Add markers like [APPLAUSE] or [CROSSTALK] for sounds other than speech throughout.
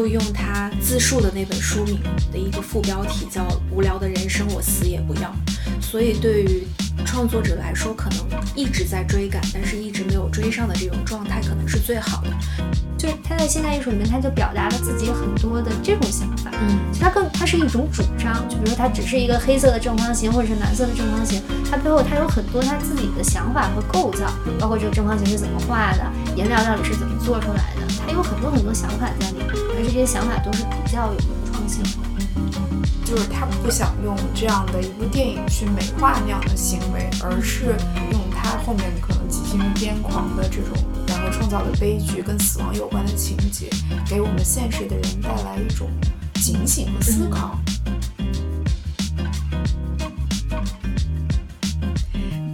就用他自述的那本书名的一个副标题叫“无聊的人生，我死也不要”。所以对于创作者来说，可能一直在追赶，但是一直没有追上的这种状态，可能是最好的。就是他在现代艺术里面，他就表达了自己很多的这种想法。嗯，他更他是一种主张，就比如说他只是一个黑色的正方形或者是蓝色的正方形，他背后他有很多他自己的想法和构造，包括这个正方形是怎么画的，颜料到底是怎么做出来的，他有很多很多想法在里面，这些想法都是比较有创性的。就是他不想用这样的一部电影去美化那样的行为，而是用他后面可能几经癫狂的这种，然后创造的悲剧跟死亡有关的情节，给我们现实的人带来一种警醒和思考。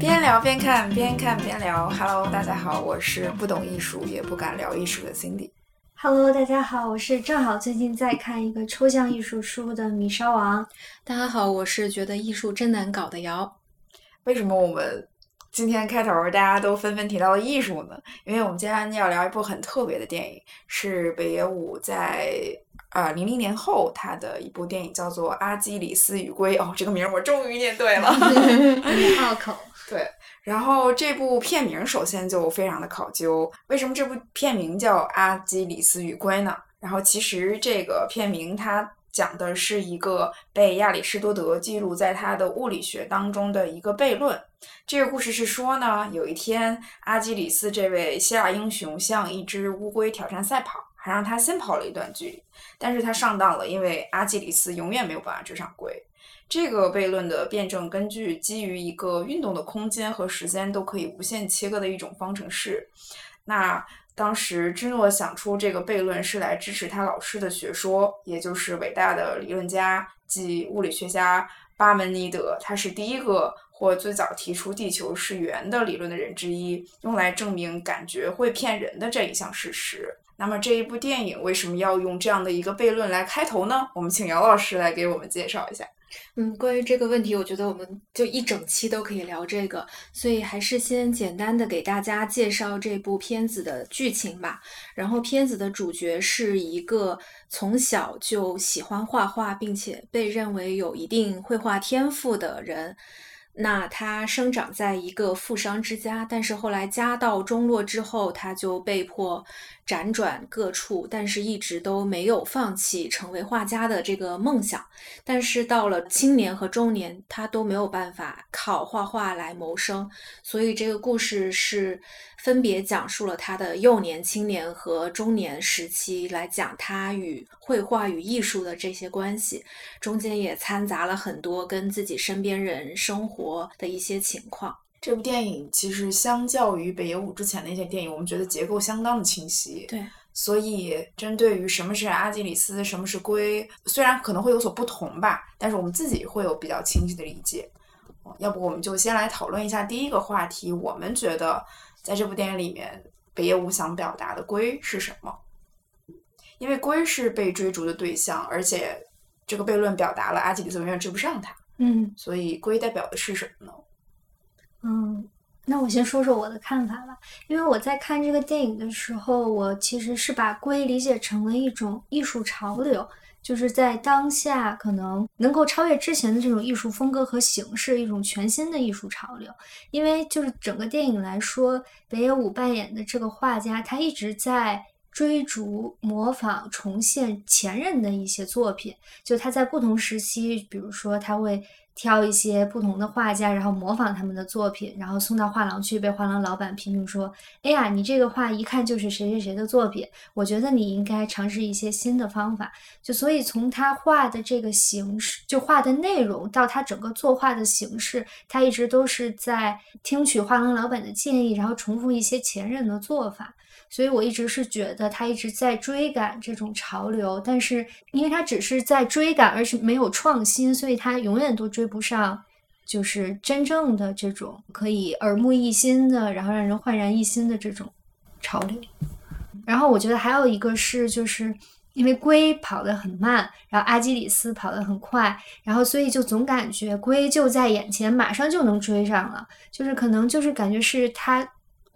边聊边看，边看边聊。Hello，大家好，我是不懂艺术也不敢聊艺术的 Cindy。Hello，大家好，我是正好最近在看一个抽象艺术书的米烧王。大家好，我是觉得艺术真难搞的瑶。为什么我们今天开头大家都纷纷提到了艺术呢？因为我们今天要聊一部很特别的电影，是北野武在呃零零年后他的一部电影，叫做《阿基里斯与龟》。哦，这个名我终于念对了，[LAUGHS] 很拗口。对。然后这部片名首先就非常的考究，为什么这部片名叫《阿基里斯与龟》呢？然后其实这个片名它讲的是一个被亚里士多德记录在他的物理学当中的一个悖论。这个故事是说呢，有一天阿基里斯这位希腊英雄向一只乌龟挑战赛跑，还让他先跑了一段距离，但是他上当了，因为阿基里斯永远没有办法追上龟。这个悖论的辩证根据基于一个运动的空间和时间都可以无限切割的一种方程式。那当时芝诺想出这个悖论是来支持他老师的学说，也就是伟大的理论家即物理学家巴门尼德，他是第一个或最早提出地球是圆的理论的人之一，用来证明感觉会骗人的这一项事实。那么这一部电影为什么要用这样的一个悖论来开头呢？我们请姚老师来给我们介绍一下。嗯，关于这个问题，我觉得我们就一整期都可以聊这个，所以还是先简单的给大家介绍这部片子的剧情吧。然后，片子的主角是一个从小就喜欢画画，并且被认为有一定绘画天赋的人。那他生长在一个富商之家，但是后来家道中落之后，他就被迫。辗转各处，但是一直都没有放弃成为画家的这个梦想。但是到了青年和中年，他都没有办法靠画画来谋生。所以这个故事是分别讲述了他的幼年、青年和中年时期，来讲他与绘画与艺术的这些关系。中间也掺杂了很多跟自己身边人生活的一些情况。这部电影其实相较于北野武之前的一些电影，我们觉得结构相当的清晰。对，所以针对于什么是阿基里斯，什么是龟，虽然可能会有所不同吧，但是我们自己会有比较清晰的理解。要不我们就先来讨论一下第一个话题，我们觉得在这部电影里面，北野武想表达的龟是什么？因为龟是被追逐的对象，而且这个悖论表达了阿基里斯永远追不上他。嗯，所以龟代表的是什么呢？嗯，那我先说说我的看法吧。因为我在看这个电影的时候，我其实是把龟理解成了一种艺术潮流，就是在当下可能能够超越之前的这种艺术风格和形式，一种全新的艺术潮流。因为就是整个电影来说，北野武扮演的这个画家，他一直在追逐、模仿、重现前任的一些作品。就他在不同时期，比如说他会。挑一些不同的画家，然后模仿他们的作品，然后送到画廊去，被画廊老板批评说：“哎呀，你这个画一看就是谁谁谁的作品，我觉得你应该尝试一些新的方法。”就所以从他画的这个形式，就画的内容到他整个作画的形式，他一直都是在听取画廊老板的建议，然后重复一些前任的做法。所以我一直是觉得他一直在追赶这种潮流，但是因为他只是在追赶，而是没有创新，所以他永远都追不上，就是真正的这种可以耳目一新的，然后让人焕然一新的这种潮流。然后我觉得还有一个是，就是因为龟跑得很慢，然后阿基里斯跑得很快，然后所以就总感觉龟就在眼前，马上就能追上了，就是可能就是感觉是他。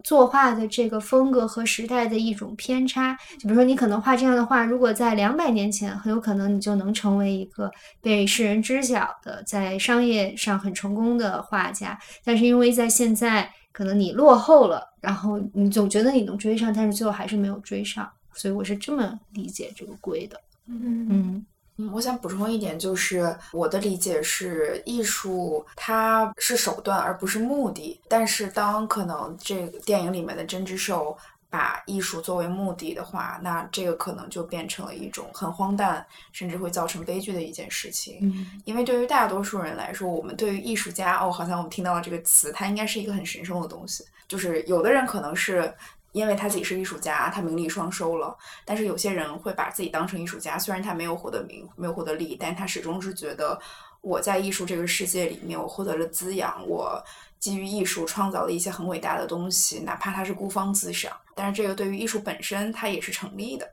作画的这个风格和时代的一种偏差。就比如说，你可能画这样的画，如果在两百年前，很有可能你就能成为一个被世人知晓的，在商业上很成功的画家。但是因为在现在，可能你落后了，然后你总觉得你能追上，但是最后还是没有追上。所以我是这么理解这个规的。嗯嗯。嗯，我想补充一点，就是我的理解是，艺术它是手段而不是目的。但是当可能这个电影里面的针织兽把艺术作为目的的话，那这个可能就变成了一种很荒诞，甚至会造成悲剧的一件事情。嗯，因为对于大多数人来说，我们对于艺术家，哦，好像我们听到了这个词，它应该是一个很神圣的东西。就是有的人可能是。因为他自己是艺术家，他名利双收了。但是有些人会把自己当成艺术家，虽然他没有获得名，没有获得利，但他始终是觉得我在艺术这个世界里面，我获得了滋养，我基于艺术创造了一些很伟大的东西，哪怕他是孤芳自赏。但是这个对于艺术本身，它也是成立的。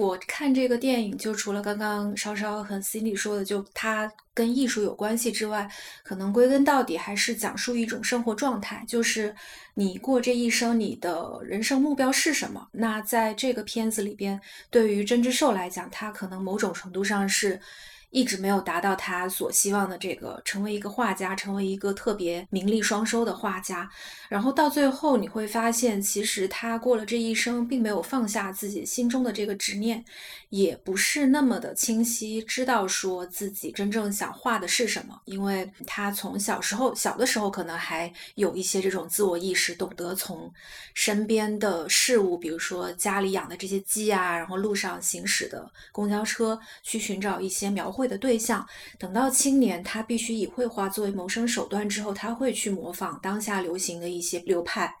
我看这个电影，就除了刚刚稍稍和 Cindy 说的，就它跟艺术有关系之外，可能归根到底还是讲述一种生活状态，就是你过这一生，你的人生目标是什么？那在这个片子里边，对于针织兽来讲，它可能某种程度上是。一直没有达到他所希望的这个成为一个画家，成为一个特别名利双收的画家。然后到最后你会发现，其实他过了这一生，并没有放下自己心中的这个执念，也不是那么的清晰，知道说自己真正想画的是什么。因为他从小时候小的时候，可能还有一些这种自我意识，懂得从身边的事物，比如说家里养的这些鸡啊，然后路上行驶的公交车，去寻找一些描绘。会的对象，等到青年他必须以绘画作为谋生手段之后，他会去模仿当下流行的一些流派，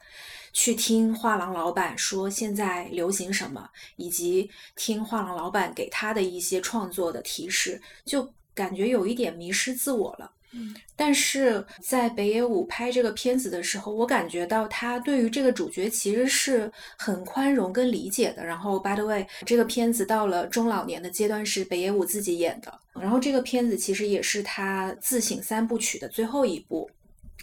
去听画廊老板说现在流行什么，以及听画廊老板给他的一些创作的提示，就感觉有一点迷失自我了。但是在北野武拍这个片子的时候，我感觉到他对于这个主角其实是很宽容跟理解的。然后，by the way，这个片子到了中老年的阶段是北野武自己演的。然后，这个片子其实也是他自省三部曲的最后一部。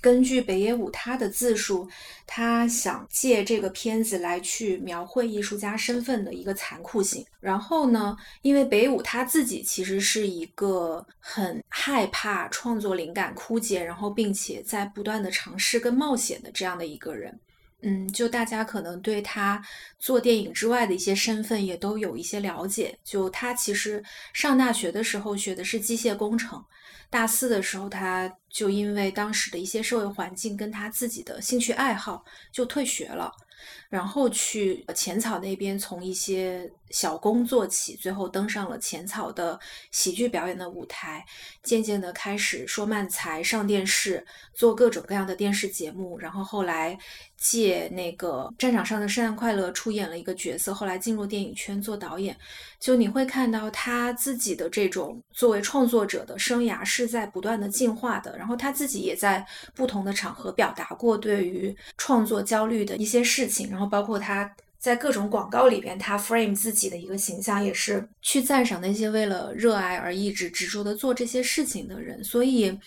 根据北野武他的自述，他想借这个片子来去描绘艺术家身份的一个残酷性。然后呢，因为北野武他自己其实是一个很害怕创作灵感枯竭，然后并且在不断的尝试跟冒险的这样的一个人。嗯，就大家可能对他做电影之外的一些身份也都有一些了解。就他其实上大学的时候学的是机械工程。大四的时候，他就因为当时的一些社会环境跟他自己的兴趣爱好，就退学了，然后去浅草那边从一些小工做起，最后登上了浅草的喜剧表演的舞台，渐渐的开始说慢才，上电视，做各种各样的电视节目，然后后来。借那个战场上的圣诞快乐出演了一个角色，后来进入电影圈做导演。就你会看到他自己的这种作为创作者的生涯是在不断的进化的，然后他自己也在不同的场合表达过对于创作焦虑的一些事情，然后包括他在各种广告里边，他 frame 自己的一个形象也是去赞赏那些为了热爱而一直执着的做这些事情的人，所以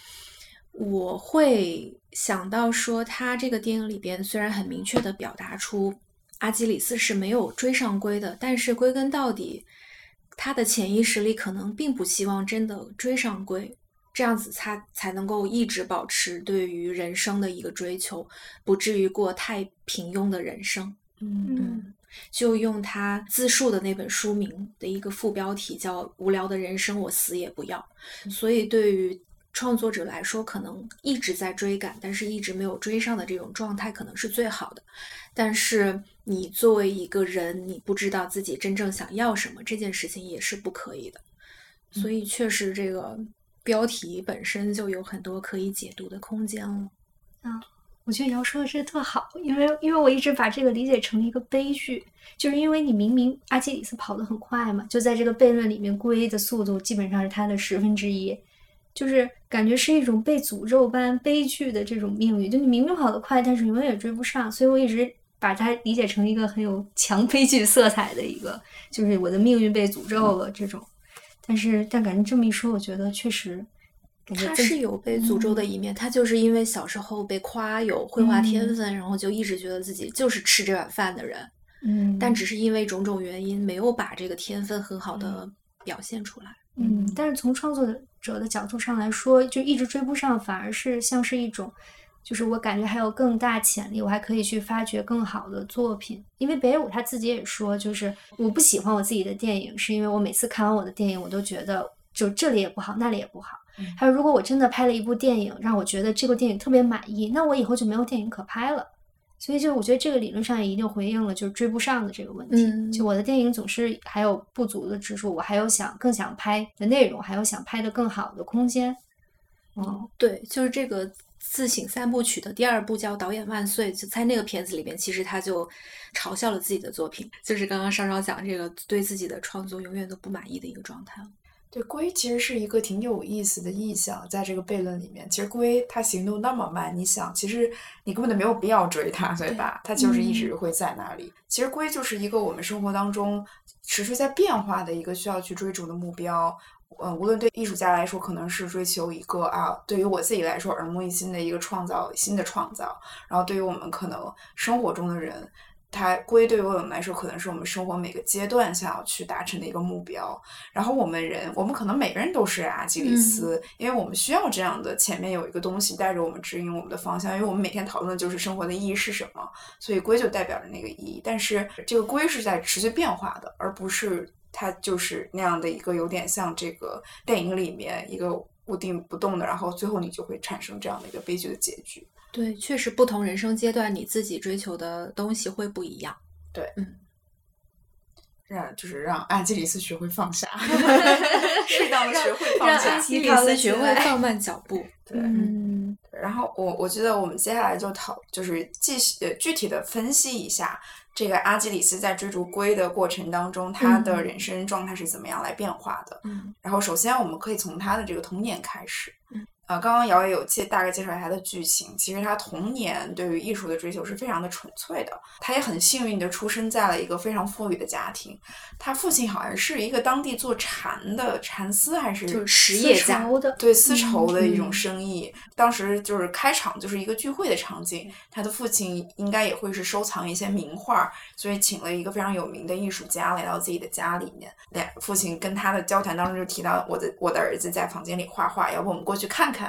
我会。想到说，他这个电影里边虽然很明确的表达出阿基里斯是没有追上龟的，但是归根到底，他的潜意识里可能并不希望真的追上龟，这样子他才能够一直保持对于人生的一个追求，不至于过太平庸的人生。嗯，就用他自述的那本书名的一个副标题叫《无聊的人生，我死也不要》。所以对于创作者来说，可能一直在追赶，但是一直没有追上的这种状态，可能是最好的。但是你作为一个人，你不知道自己真正想要什么，这件事情也是不可以的。所以，确实这个标题本身就有很多可以解读的空间了。啊，我觉得瑶说的这特好，因为因为我一直把这个理解成一个悲剧，就是因为你明明阿基里斯跑得很快嘛，就在这个悖论里面，龟的速度基本上是他的十分之一。就是感觉是一种被诅咒般悲剧的这种命运，就你明明跑得快，但是永远追不上。所以我一直把它理解成一个很有强悲剧色彩的一个，就是我的命运被诅咒了这种。但是，但感觉这么一说，我觉得确实他是有被诅咒的一面，他就是因为小时候被夸有绘画天分，然后就一直觉得自己就是吃这碗饭的人，嗯，但只是因为种种原因没有把这个天分很好的表现出来。嗯，但是从创作者的角度上来说，就一直追不上，反而是像是一种，就是我感觉还有更大潜力，我还可以去发掘更好的作品。因为北野武他自己也说，就是我不喜欢我自己的电影，是因为我每次看完我的电影，我都觉得就这里也不好，那里也不好。还有，如果我真的拍了一部电影，让我觉得这部电影特别满意，那我以后就没有电影可拍了。所以，就我觉得这个理论上也一定回应了就是追不上的这个问题。嗯就我的电影总是还有不足的之处，我还有想更想拍的内容，还有想拍的更好的空间。嗯对，就是这个自省三部曲的第二部叫《导演万岁》，就在那个片子里边，其实他就嘲笑了自己的作品，就是刚刚稍稍讲这个对自己的创作永远都不满意的一个状态。对龟其实是一个挺有意思的意象，在这个悖论里面，其实龟它行动那么慢，你想，其实你根本就没有必要追它，对吧？它就是一直会在那里。其实龟就是一个我们生活当中持续在变化的一个需要去追逐的目标。嗯，无论对艺术家来说，可能是追求一个啊，对于我自己来说耳目一新的一个创造，新的创造。然后对于我们可能生活中的人，它龟对于我们来说，可能是我们生活每个阶段想要去达成的一个目标。然后我们人，我们可能每个人都是阿基里斯，因为我们需要这样的前面有一个东西带着我们指引我们的方向，因为我们每天讨论的就是生活的意义是什么，所以龟就代表着那个意义。但是这个龟是在持续变化的，而不是它就是那样的一个有点像这个电影里面一个固定不动的，然后最后你就会产生这样的一个悲剧的结局。对，确实不同人生阶段，你自己追求的东西会不一样。对，嗯让就是让阿基里斯学会放下，[LAUGHS] 适当的学会放下让阿。基里斯学会放慢脚步。[LAUGHS] 对，嗯然后我我觉得我们接下来就讨就是继续呃具体的分析一下这个阿基里斯在追逐龟的过程当中，他的嗯人生状态是怎么样来变化的。嗯然后首先我们可以从他的这个童年开始。嗯呃，刚刚姚也有介大概介绍他的剧情。其实他童年对于艺术的追求是非常的纯粹的。他也很幸运的出生在了一个非常富裕的家庭。他父亲好像是一个当地做蚕的蚕丝还是就是实业家的对丝绸的一种嗯生意。当时就是开场就是一个聚会的场景，他的父亲应该也会是收藏一些名画，所以请了一个非常有名的艺术家来到自己的家里面。两父亲跟他的交谈当中就提到，我的我的儿子在房间里画画，要不我们过去看看？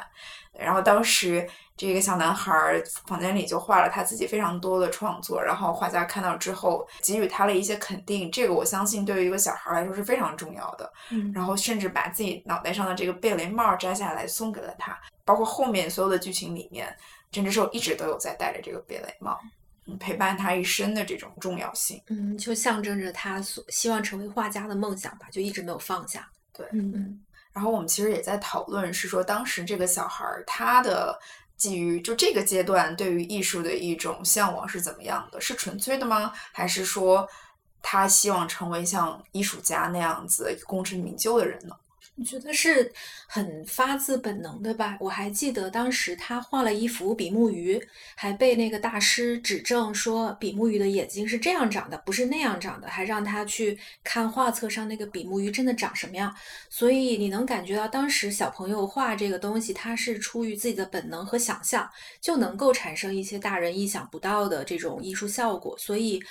然后当时这个小男孩儿房间里就画了他自己非常多的创作，然后画家看到之后给予他了一些肯定，这个我相信对于一个小孩儿来说是非常重要的。嗯然后甚至把自己脑袋上的这个贝雷帽摘下来送给了他，包括后面所有的剧情里面，郑之寿一直都有在戴着这个贝雷帽，嗯陪伴他一生的这种重要性。嗯，就象征着他所希望成为画家的梦想吧，就一直没有放下。对嗯嗯然后我们其实也在讨论，是说当时这个小孩儿他的基于就这个阶段对于艺术的一种向往是怎么样的？是纯粹的吗？还是说他希望成为像艺术家那样子功成名就的人呢？我觉得是很发自本能的吧。我还记得当时他画了一幅比目鱼，还被那个大师指正说比目鱼的眼睛是这样长的，不是那样长的，还让他去看画册上那个比目鱼真的长什么样。所以你能感觉到当时小朋友画这个东西，他是出于自己的本能和想象，就能够产生一些大人意想不到的这种艺术效果。所以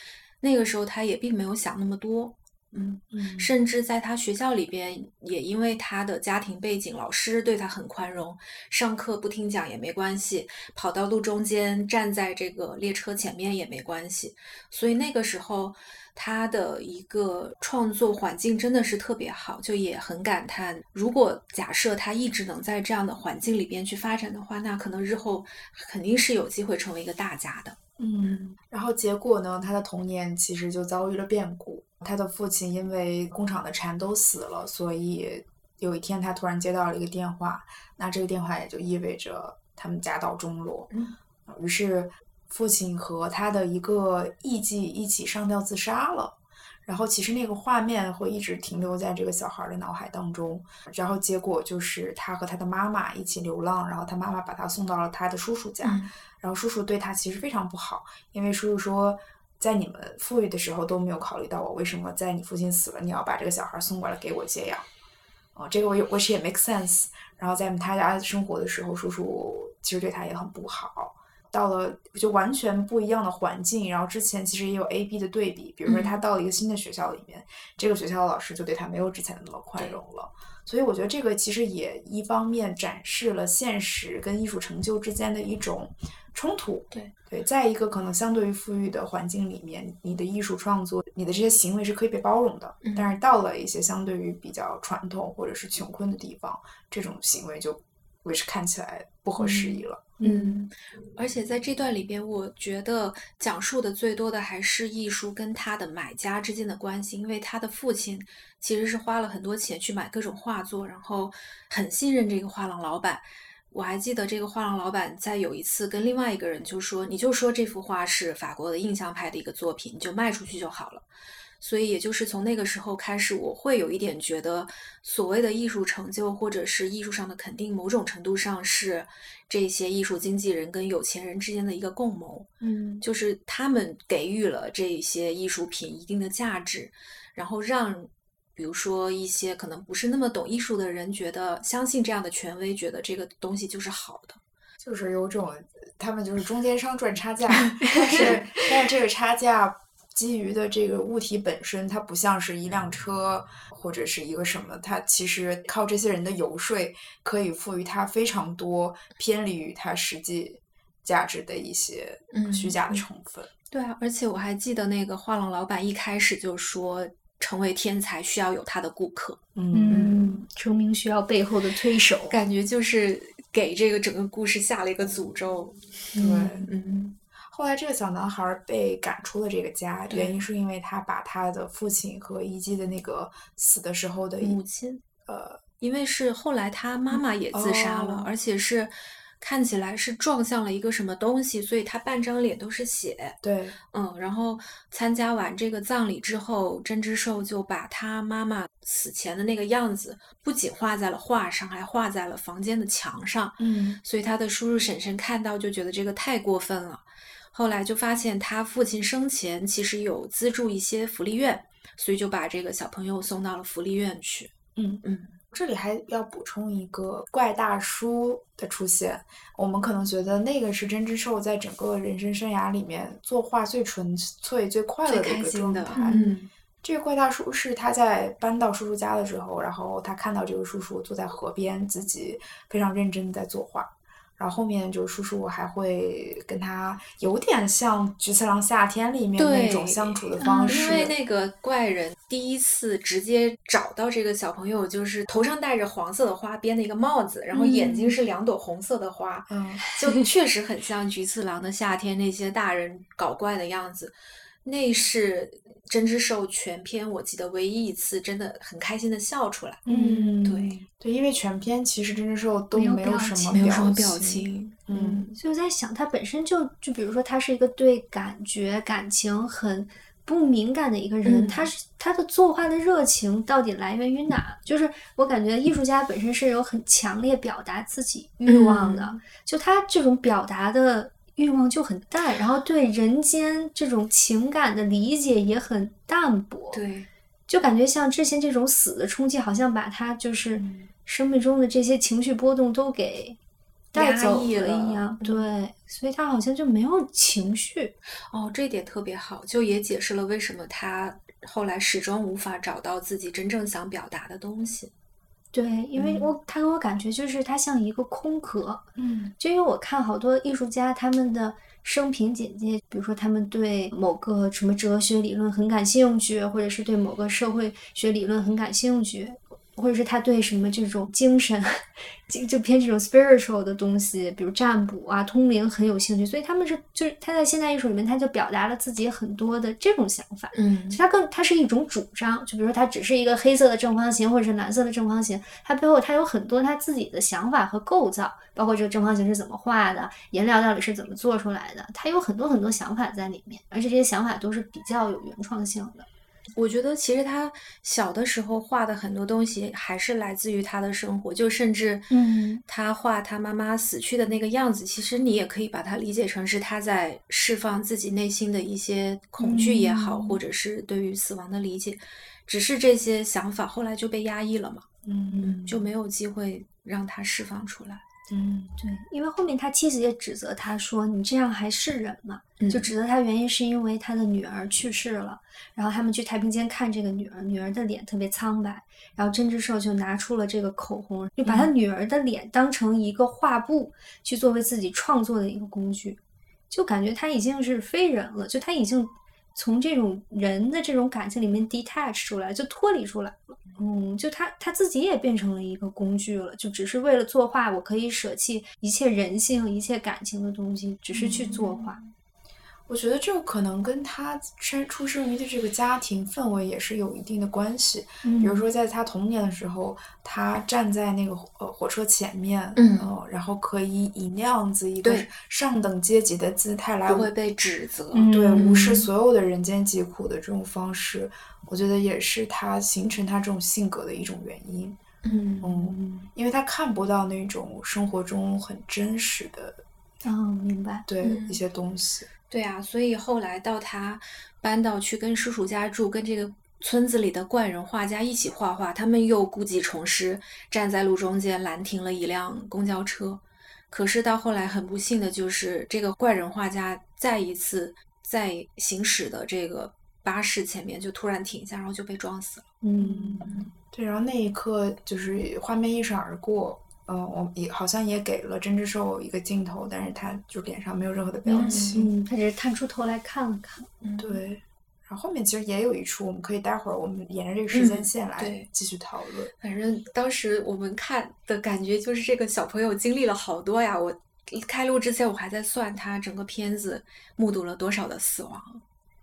那个时候他也并没有想那么多。嗯，嗯甚至在他学校里边，也因为他的家庭背景，老师对他很宽容，上课不听讲也没关系，跑到路中间站在这个列车前面也没关系。所以那个时候，他的一个创作环境真的是特别好，就也很感叹，如果假设他一直能在这样的环境里边去发展的话，那可能日后肯定是有机会成为一个大家的。嗯，然后结果呢，他的童年其实就遭遇了变故。他的父亲因为工厂的蝉都死了，所以有一天他突然接到了一个电话，那这个电话也就意味着他们家道中落。嗯于是父亲和他的一个艺妓一起上吊自杀了。然后其实那个画面会一直停留在这个小孩的脑海当中。然后结果就是他和他的妈妈一起流浪，然后他妈妈把他送到了他的叔叔家。嗯然后叔叔对他其实非常不好，因为叔叔说，在你们富裕的时候都没有考虑到我，为什么在你父亲死了，你要把这个小孩送过来给我接养？啊，这个我有我是也 make sense。然后在他家生活的时候，叔叔其实对他也很不好。到了就完全不一样的环境，然后之前其实也有 A B 的对比，比如说他到了一个新的学校里面，这个学校的老师就对他没有之前的那么宽容了。所以我觉得这个其实也一方面展示了现实跟艺术成就之间的一种冲突。对对，在一个可能相对于富裕的环境里面，你的艺术创作、你的这些行为是可以被包容的。但是到了一些相对于比较传统或者是穷困的地方，这种行为就会是看起来不合时宜了。嗯，而且在这段里边，我觉得讲述的最多的还是艺术跟他的买家之间的关系，因为他的父亲其实是花了很多钱去买各种画作，然后很信任这个画廊老板。我还记得这个画廊老板在有一次跟另外一个人就说：“你就说这幅画是法国的印象派的一个作品，你就卖出去就好了。”所以，也就是从那个时候开始，我会有一点觉得，所谓的艺术成就或者是艺术上的肯定，某种程度上是这些艺术经纪人跟有钱人之间的一个共谋。嗯，就是他们给予了这些艺术品一定的价值，然后让，比如说一些可能不是那么懂艺术的人，觉得相信这样的权威，觉得这个东西就是好的，就是有种他们就是中间商赚差价，[LAUGHS] 但是但是这个差价。基于的这个物体本身，它不像是一辆车或者是一个什么，它其实靠这些人的游说，可以赋予它非常多偏离于它实际价值的一些虚假的成分。对啊，而且我还记得那个画廊老板一开始就说，成为天才需要有他的顾客，嗯，成名需要背后的推手，感觉就是给这个整个故事下了一个诅咒。对，嗯。后来，这个小男孩被赶出了这个家，原因是因为他把他的父亲和遗迹的那个死的时候的母亲，呃，因为是后来他妈妈也自杀了，而且是看起来是撞向了一个什么东西，所以他半张脸都是血。对，嗯，然后参加完这个葬礼之后，针织寿就把他妈妈死前的那个样子，不仅画在了画上，还画在了房间的墙上。嗯，所以他的叔叔婶婶看到就觉得这个太过分了。后来就发现他父亲生前其实有资助一些福利院，所以就把这个小朋友送到了福利院去。嗯嗯，这里还要补充一个怪大叔的出现。我们可能觉得那个是针织寿在整个人生生涯里面作画最纯粹、最快乐的一个状态。嗯，这个怪大叔是他在搬到叔叔家的时候，然后他看到这个叔叔坐在河边，自己非常认真的在作画。然后后面就是叔叔还会跟他有点像《菊次郎夏天》里面那种相处的方式，因为那个怪人第一次直接找到这个小朋友，就是头上戴着黄色的花边的一个帽子，然后眼睛是两朵红色的花，嗯，就确实很像《菊次郎的夏天》那些大人搞怪的样子。那是针织兽全篇我记得唯一一次真的很开心的笑出来。嗯，对对，因为全篇其实针织兽都没有什么没有什么表情。嗯，所以我在想，他本身就就比如说，他是一个对感觉、感情很不敏感的一个人，他是他的作画的热情到底来源于哪？就是我感觉艺术家本身是有很强烈表达自己欲望的，就他这种表达的。欲望就很淡，然后对人间这种情感的理解也很淡薄。对，就感觉像之前这种死的冲击，好像把他就是生命中的这些情绪波动都给带走了一样。对，所以他好像就没有情绪。哦，这点特别好，就也解释了为什么他后来始终无法找到自己真正想表达的东西。对，因为我他给我感觉就是他像一个空壳，嗯，就因为我看好多艺术家他们的生平简介，比如说他们对某个什么哲学理论很感兴趣，或者是对某个社会学理论很感兴趣。或者是他对什么这种精神，就就偏这种 spiritual 的东西，比如占卜啊、通灵很有兴趣，所以他们是就是他在现代艺术里面，他就表达了自己很多的这种想法。嗯，他更他是一种主张，就比如说他只是一个黑色的正方形或者是蓝色的正方形，它背后他有很多他自己的想法和构造，包括这个正方形是怎么画的，颜料到底是怎么做出来的，他有很多很多想法在里面，而且这些想法都是比较有原创性的。我觉得其实他小的时候画的很多东西还是来自于他的生活，就甚至，嗯，他画他妈妈死去的那个样子，其实你也可以把它理解成是他在释放自己内心的一些恐惧也好，或者是对于死亡的理解，只是这些想法后来就被压抑了嘛。嗯就没有机会让他释放出来。嗯对，因为后面他妻子也指责他说：“你这样还是人吗？”嗯就指责他原因是因为他的女儿去世了，然后他们去太平间看这个女儿，女儿的脸特别苍白，然后针织寿就拿出了这个口红，就把他女儿的脸当成一个画布去作为自己创作的一个工具，就感觉他已经是非人了，就他已经从这种人的这种感情里面 detach 出来，就脱离出来了。嗯，就他他自己也变成了一个工具了，就只是为了作画，我可以舍弃一切人性、一切感情的东西，只是去作画。我觉得这个可能跟他生出生于的这个家庭氛围也是有一定的关系。嗯比如说，在他童年的时候，他站在那个呃火车前面，嗯呃然后可以以那样子一个上等阶级的姿态来不会被指责。嗯对无视所有的人间疾苦的这种方式，我觉得也是他形成他这种性格的一种原因。嗯嗯，因为他看不到那种生活中很真实的哦，明白。对、嗯一些东西。对啊，所以后来到他搬到去跟叔叔家住，跟这个村子里的怪人画家一起画画，他们又故技重施，站在路中间拦停了一辆公交车。可是到后来很不幸的就是，这个怪人画家再一次在行驶的这个巴士前面就突然停下，然后就被撞死了。嗯对，然后那一刻就是画面一闪而过，嗯、我也好像也给了针织兽一个镜头，但是他就脸上没有任何的表情。嗯，他只是探出头来看了看。嗯，对，然后后面其实也有一处，我们可以待会儿我们沿着这个时间嗯线来继续讨论。反正当时我们看的感觉就是这个小朋友经历了好多呀。我开录之前我还在算他整个片子目睹了多少的死亡。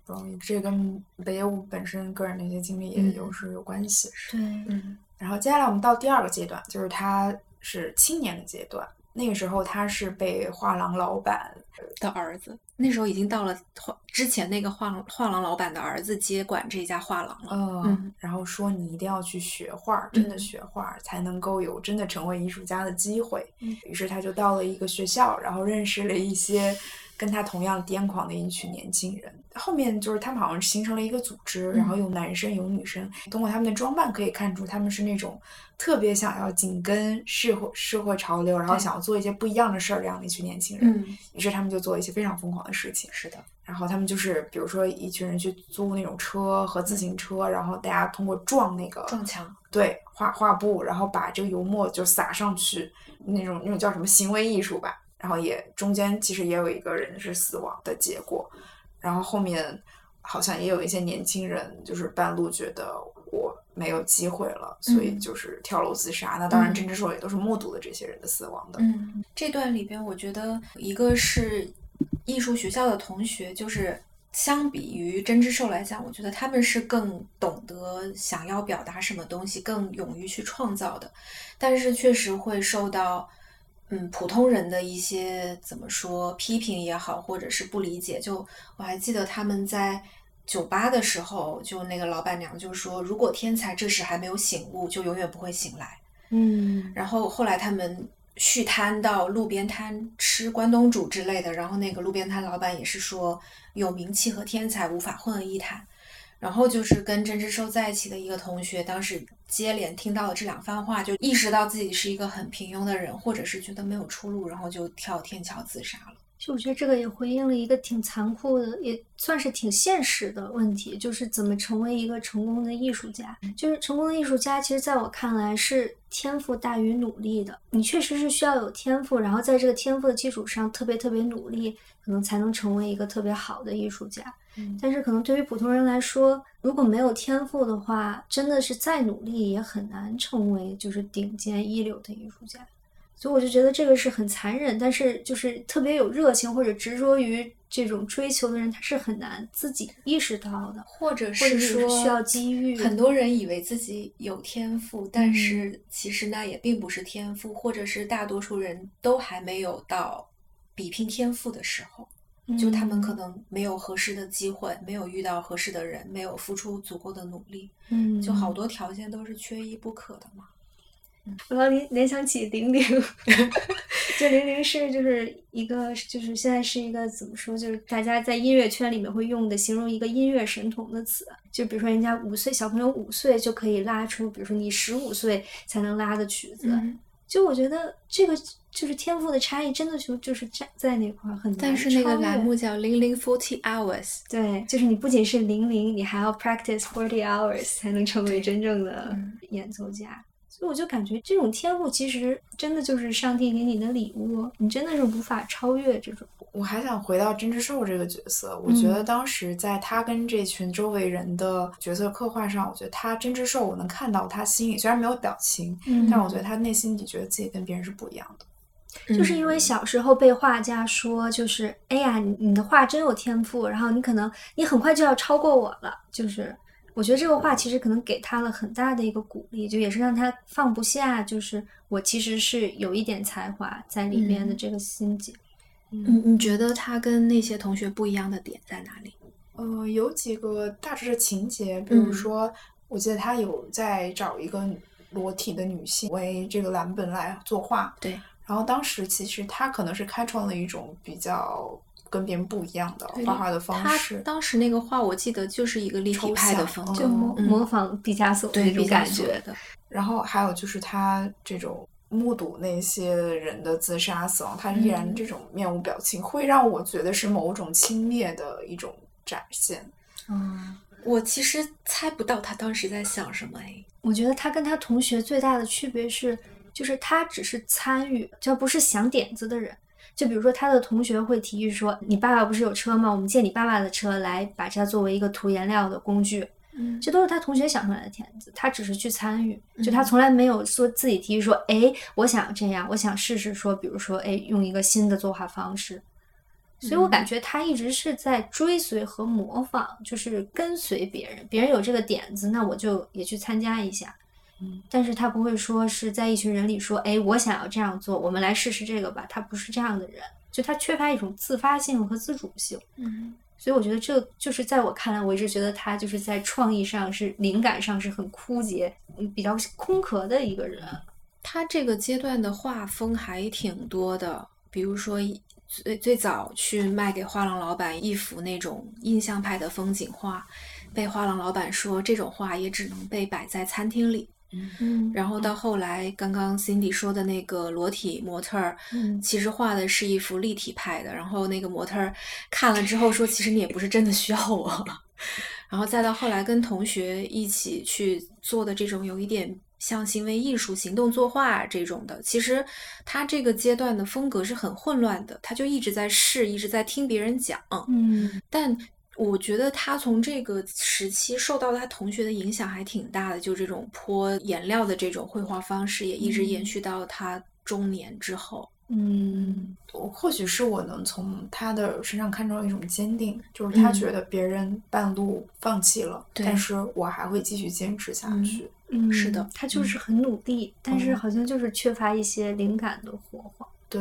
不容易，这跟北野武本身个人的一些经历也嗯有是有关系。对，嗯然后接下来我们到第二个阶段，就是他是青年的阶段。那个时候他是被画廊老板的儿子那时候已经到了画之前那个画廊画廊老板的儿子接管这家画廊了。嗯，嗯然后说你一定要去学画，真的嗯学画才能够有真的成为艺术家的机会。嗯于是他就到了一个学校，然后认识了一些跟他同样癫狂的一群年轻人。后面就是他们好像形成了一个组织，然后嗯有男生有女生，通过他们的装扮可以看出他们是那种特别想要紧跟社会社会潮流，然后想要做一些不一样的事儿这样的一群年轻人。嗯，于是他们就做一些非常疯狂的事情。是的，然后他们就是，比如说一群人去租那种车和自行车，然后大家通过撞那个撞墙。对画画布，然后把这个油墨就撒上去，那种那种叫什么行为艺术吧。然后也中间其实也有一个人是死亡的结果，然后后面好像也有一些年轻人就是半路觉得我没有机会了，所以嗯就是跳楼自杀。那当然，嗯甄之寿也都是目睹了这些人的死亡的。嗯，这段里边，我觉得一个是艺术学校的同学，就是相比于针织兽来讲，我觉得他们是更懂得想要表达什么东西，更勇于去创造的，但是确实会受到。嗯，普通人的一些怎么说批评也好，或者是不理解，就我还记得他们在酒吧的时候，就那个老板娘就说，如果天才这时还没有醒悟，就永远不会醒来。嗯然后后来他们续摊到路边摊吃关东煮之类的，然后那个路边摊老板也是说，有名气和天才无法混为一谈。然后就是跟甄之寿在一起的一个同学，当时接连听到了这两番话，就意识到自己是一个很平庸的人，或者是觉得没有出路，然后就跳天桥自杀了。就我觉得这个也回应了一个挺残酷的，也算是挺现实的问题，就是怎么成为一个成功的艺术家。就是成功的艺术家，其实在我看来是天赋大于努力的。你确实是需要有天赋，然后在这个天赋的基础上特别特别努力，可能才能成为一个特别好的艺术家。嗯但是可能对于普通人来说，如果没有天赋的话，真的是再努力也很难成为就是顶尖一流的艺术家。所以我就觉得这个是很残忍，但是就是特别有热情或者执着于这种追求的人，他是很难自己意识到的。或者是是说需要机遇很多人以为自己有天赋，但嗯是其实那也并不是天赋，或者是大多数人都还没有到比拼天赋的时候。就他们可能没有合适的机会，没有遇到合适的人，没有付出足够的努力，嗯，就好多条件都是缺一不可的嘛。我要联联想起零零，[LAUGHS] 就零零是就是一个就是现在是一个怎么说，就是大家在音乐圈里面会用的形容一个音乐神童的词。就比如说人家五岁小朋友五岁就可以拉出，比如说你十五岁才能拉的曲子。就我觉得这个就是天赋的差异，真的就就是在在那块儿很难但是那个栏目叫零零 forty hours，对，就是你不仅是零零，你还要 practice forty hours 才能成为真正的演奏家。所以我就感觉这种天赋其实真的就是上帝给你的礼物，你真的是无法超越这种。我还想回到真之兽这个角色，我觉得当时在他跟这群周围人的角色刻画上，我觉得他真之兽，我能看到他心里虽然没有表情，嗯但我觉得他内心里觉得自己跟别人是不一样的。[LAUGHS] 就是因为小时候被画家说，就是哎呀，你你的画真有天赋，然后你可能你很快就要超过我了。就是我觉得这个话其实可能给他了很大的一个鼓励，就也是让他放不下，就是我其实是有一点才华在里面的这个心结。你你觉得他跟那些同学不一样的点在哪里？呃，有几个大致的情节，比如嗯。说，我记得他有在找一个裸体的女性为这个蓝本来作画，对，然后当时其实他可能是开创了一种比较跟别人不一样的画画的方他式，当时那个画，我记得就是一个立体派的象风格，就模、嗯模仿毕加索对那种感觉。的。然后还有就是他这种目睹那些人的自杀死亡，他依然嗯这种面无表情，会让我觉得是某种轻蔑的一种展现。嗯，我其实猜不到他当时在想什么哎。我觉得他跟他同学最大的区别是，就是他只是参与，就不是想点子的人。就比如说，他的同学会提议说：“你爸爸不是有车吗？我们借你爸爸的车来把它作为一个涂颜料的工具。”嗯这都是他同学想出来的点子，他只是去参与，就他嗯从来没有说自己提议说：“哎，我想这样，我想试试说，比如说，哎，用一个新的作画方式。”所以我感觉他一直是在追随和模仿，就是跟随别人，别人有这个点子，那我就也去参加一下。嗯，但是他不会说是在一群人里说，哎，我想要这样做，我们来试试这个吧。他不是这样的人，就他缺乏一种自发性和自主性。嗯所以我觉得这就是在我看来，我一直觉得他就是在创意上是灵感上是很枯竭、嗯比较空壳的一个人。他这个阶段的画风还挺多的，比如说一最最早去卖给画廊老板一幅那种印象派的风景画，被画廊老板说这种画也只能被摆在餐厅里。嗯然后到后来，刚刚 Cindy 说的那个裸体模特儿，嗯其实画的是一幅立体派的。然后那个模特儿看了之后说：“其实你也不是真的需要我。[LAUGHS] ”然后再到后来跟同学一起去做的这种有一点像行为艺术、行动作画这种的，其实他这个阶段的风格是很混乱的，他就一直在试，一直在听别人讲。嗯但我觉得他从这个时期受到他同学的影响还挺大的，就这种泼颜料的这种绘画方式，也一直延续到他中年之后。嗯。我或许是我能从他的身上看到一种坚定，就是他嗯。觉得别人半路放弃了，对。但是我还会继续坚持下嗯去。嗯，是的他就是很努力，但是嗯。好像就是缺乏一些灵感的火花，对，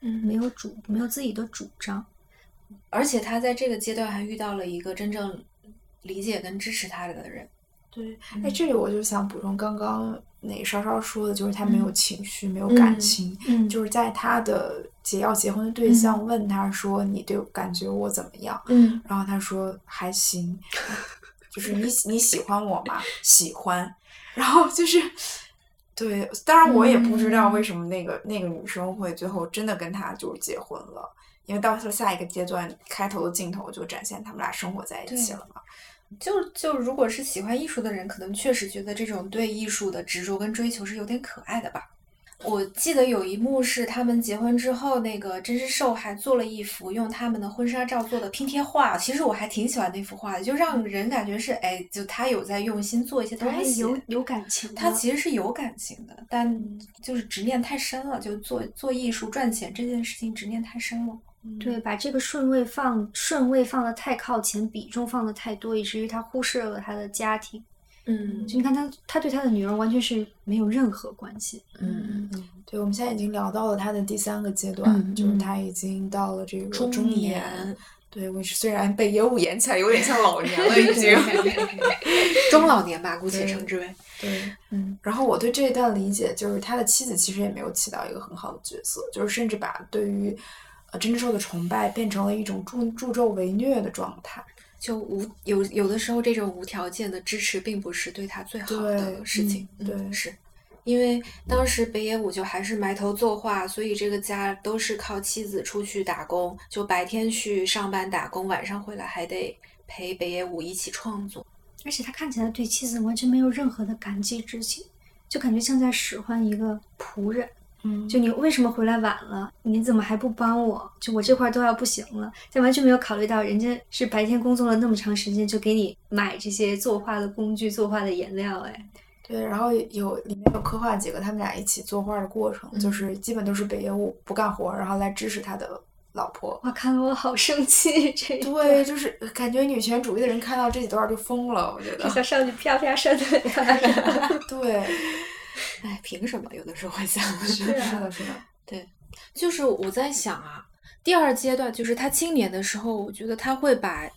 嗯。没有主，没有自己的主张。而且他在这个阶段还遇到了一个真正理解跟支持他的人。对，哎，嗯这里我就想补充刚刚那稍稍说的，就是他没有嗯情绪，没有感嗯情，嗯就是在他的结要结婚的对象问他说：“你对感觉我怎么样？”嗯然后他说还行，[LAUGHS] 就是你你喜欢我吗？喜欢。然后就是，对，当然我也不知道为什么那个、那个女生会最后真的跟他就是结婚了，因为到了下一个阶段，开头的镜头就展现他们俩生活在一起了嘛。就就如果是喜欢艺术的人，可能确实觉得这种对艺术的执着跟追求是有点可爱的吧。我记得有一幕是他们结婚之后，那个真实寿还做了一幅用他们的婚纱照做的拼贴画。其实我还挺喜欢那幅画的，就让人感觉是哎，就他有在用心做一些东西。有有感情的，他其实是有感情的，但就是执念太深了。就做做艺术赚钱这件事情，执念太深了。对，把这个顺位放顺位放的太靠前，比重放的太多，以至于他忽视了他的家庭。嗯就你看他，他对他的女儿完全是没有任何关系。嗯对，我们现在已经聊到了他的第三个阶段，嗯就是嗯他已经到了这个中中年对，我虽然被野武演起来有点像老 [LAUGHS] 年了，已经 [LAUGHS] 中老年吧，姑且称之为。对，嗯，然后我对这一段理解就是，他的妻子其实也没有起到一个很好的角色，就是甚至把对于呃真之兽的崇拜变成了一种助助纣为虐的状态。就无有有的时候，这种无条件的支持并不是对他最好的事情。对，对是。因为当时北野武就还是埋头作画，所以这个家都是靠妻子出去打工，就白天去上班打工，晚上回来还得陪北野武一起创作。而且他看起来对妻子完全没有任何的感激之情，就感觉像在使唤一个仆人。嗯，就你为什么回来晚了？你怎么还不帮我？就我这块都要不行了，但完全没有考虑到人家是白天工作了那么长时间，就给你买这些作画的工具、作画的颜料，哎。对，然后有里面有刻画几个他们俩一起作画的过程，就是基本都是北野武不干活，然后来支持他的老婆。哇，看得我好生气！这对，就是感觉女权主义的人看到这几段就疯了，我觉得。小少女啪啪扇腿啊！对，哎，凭什么？有的时候会想，[LAUGHS] 是的，是的，是的。对，就是我在想啊，第二阶段就是他青年的时候，我觉得他会把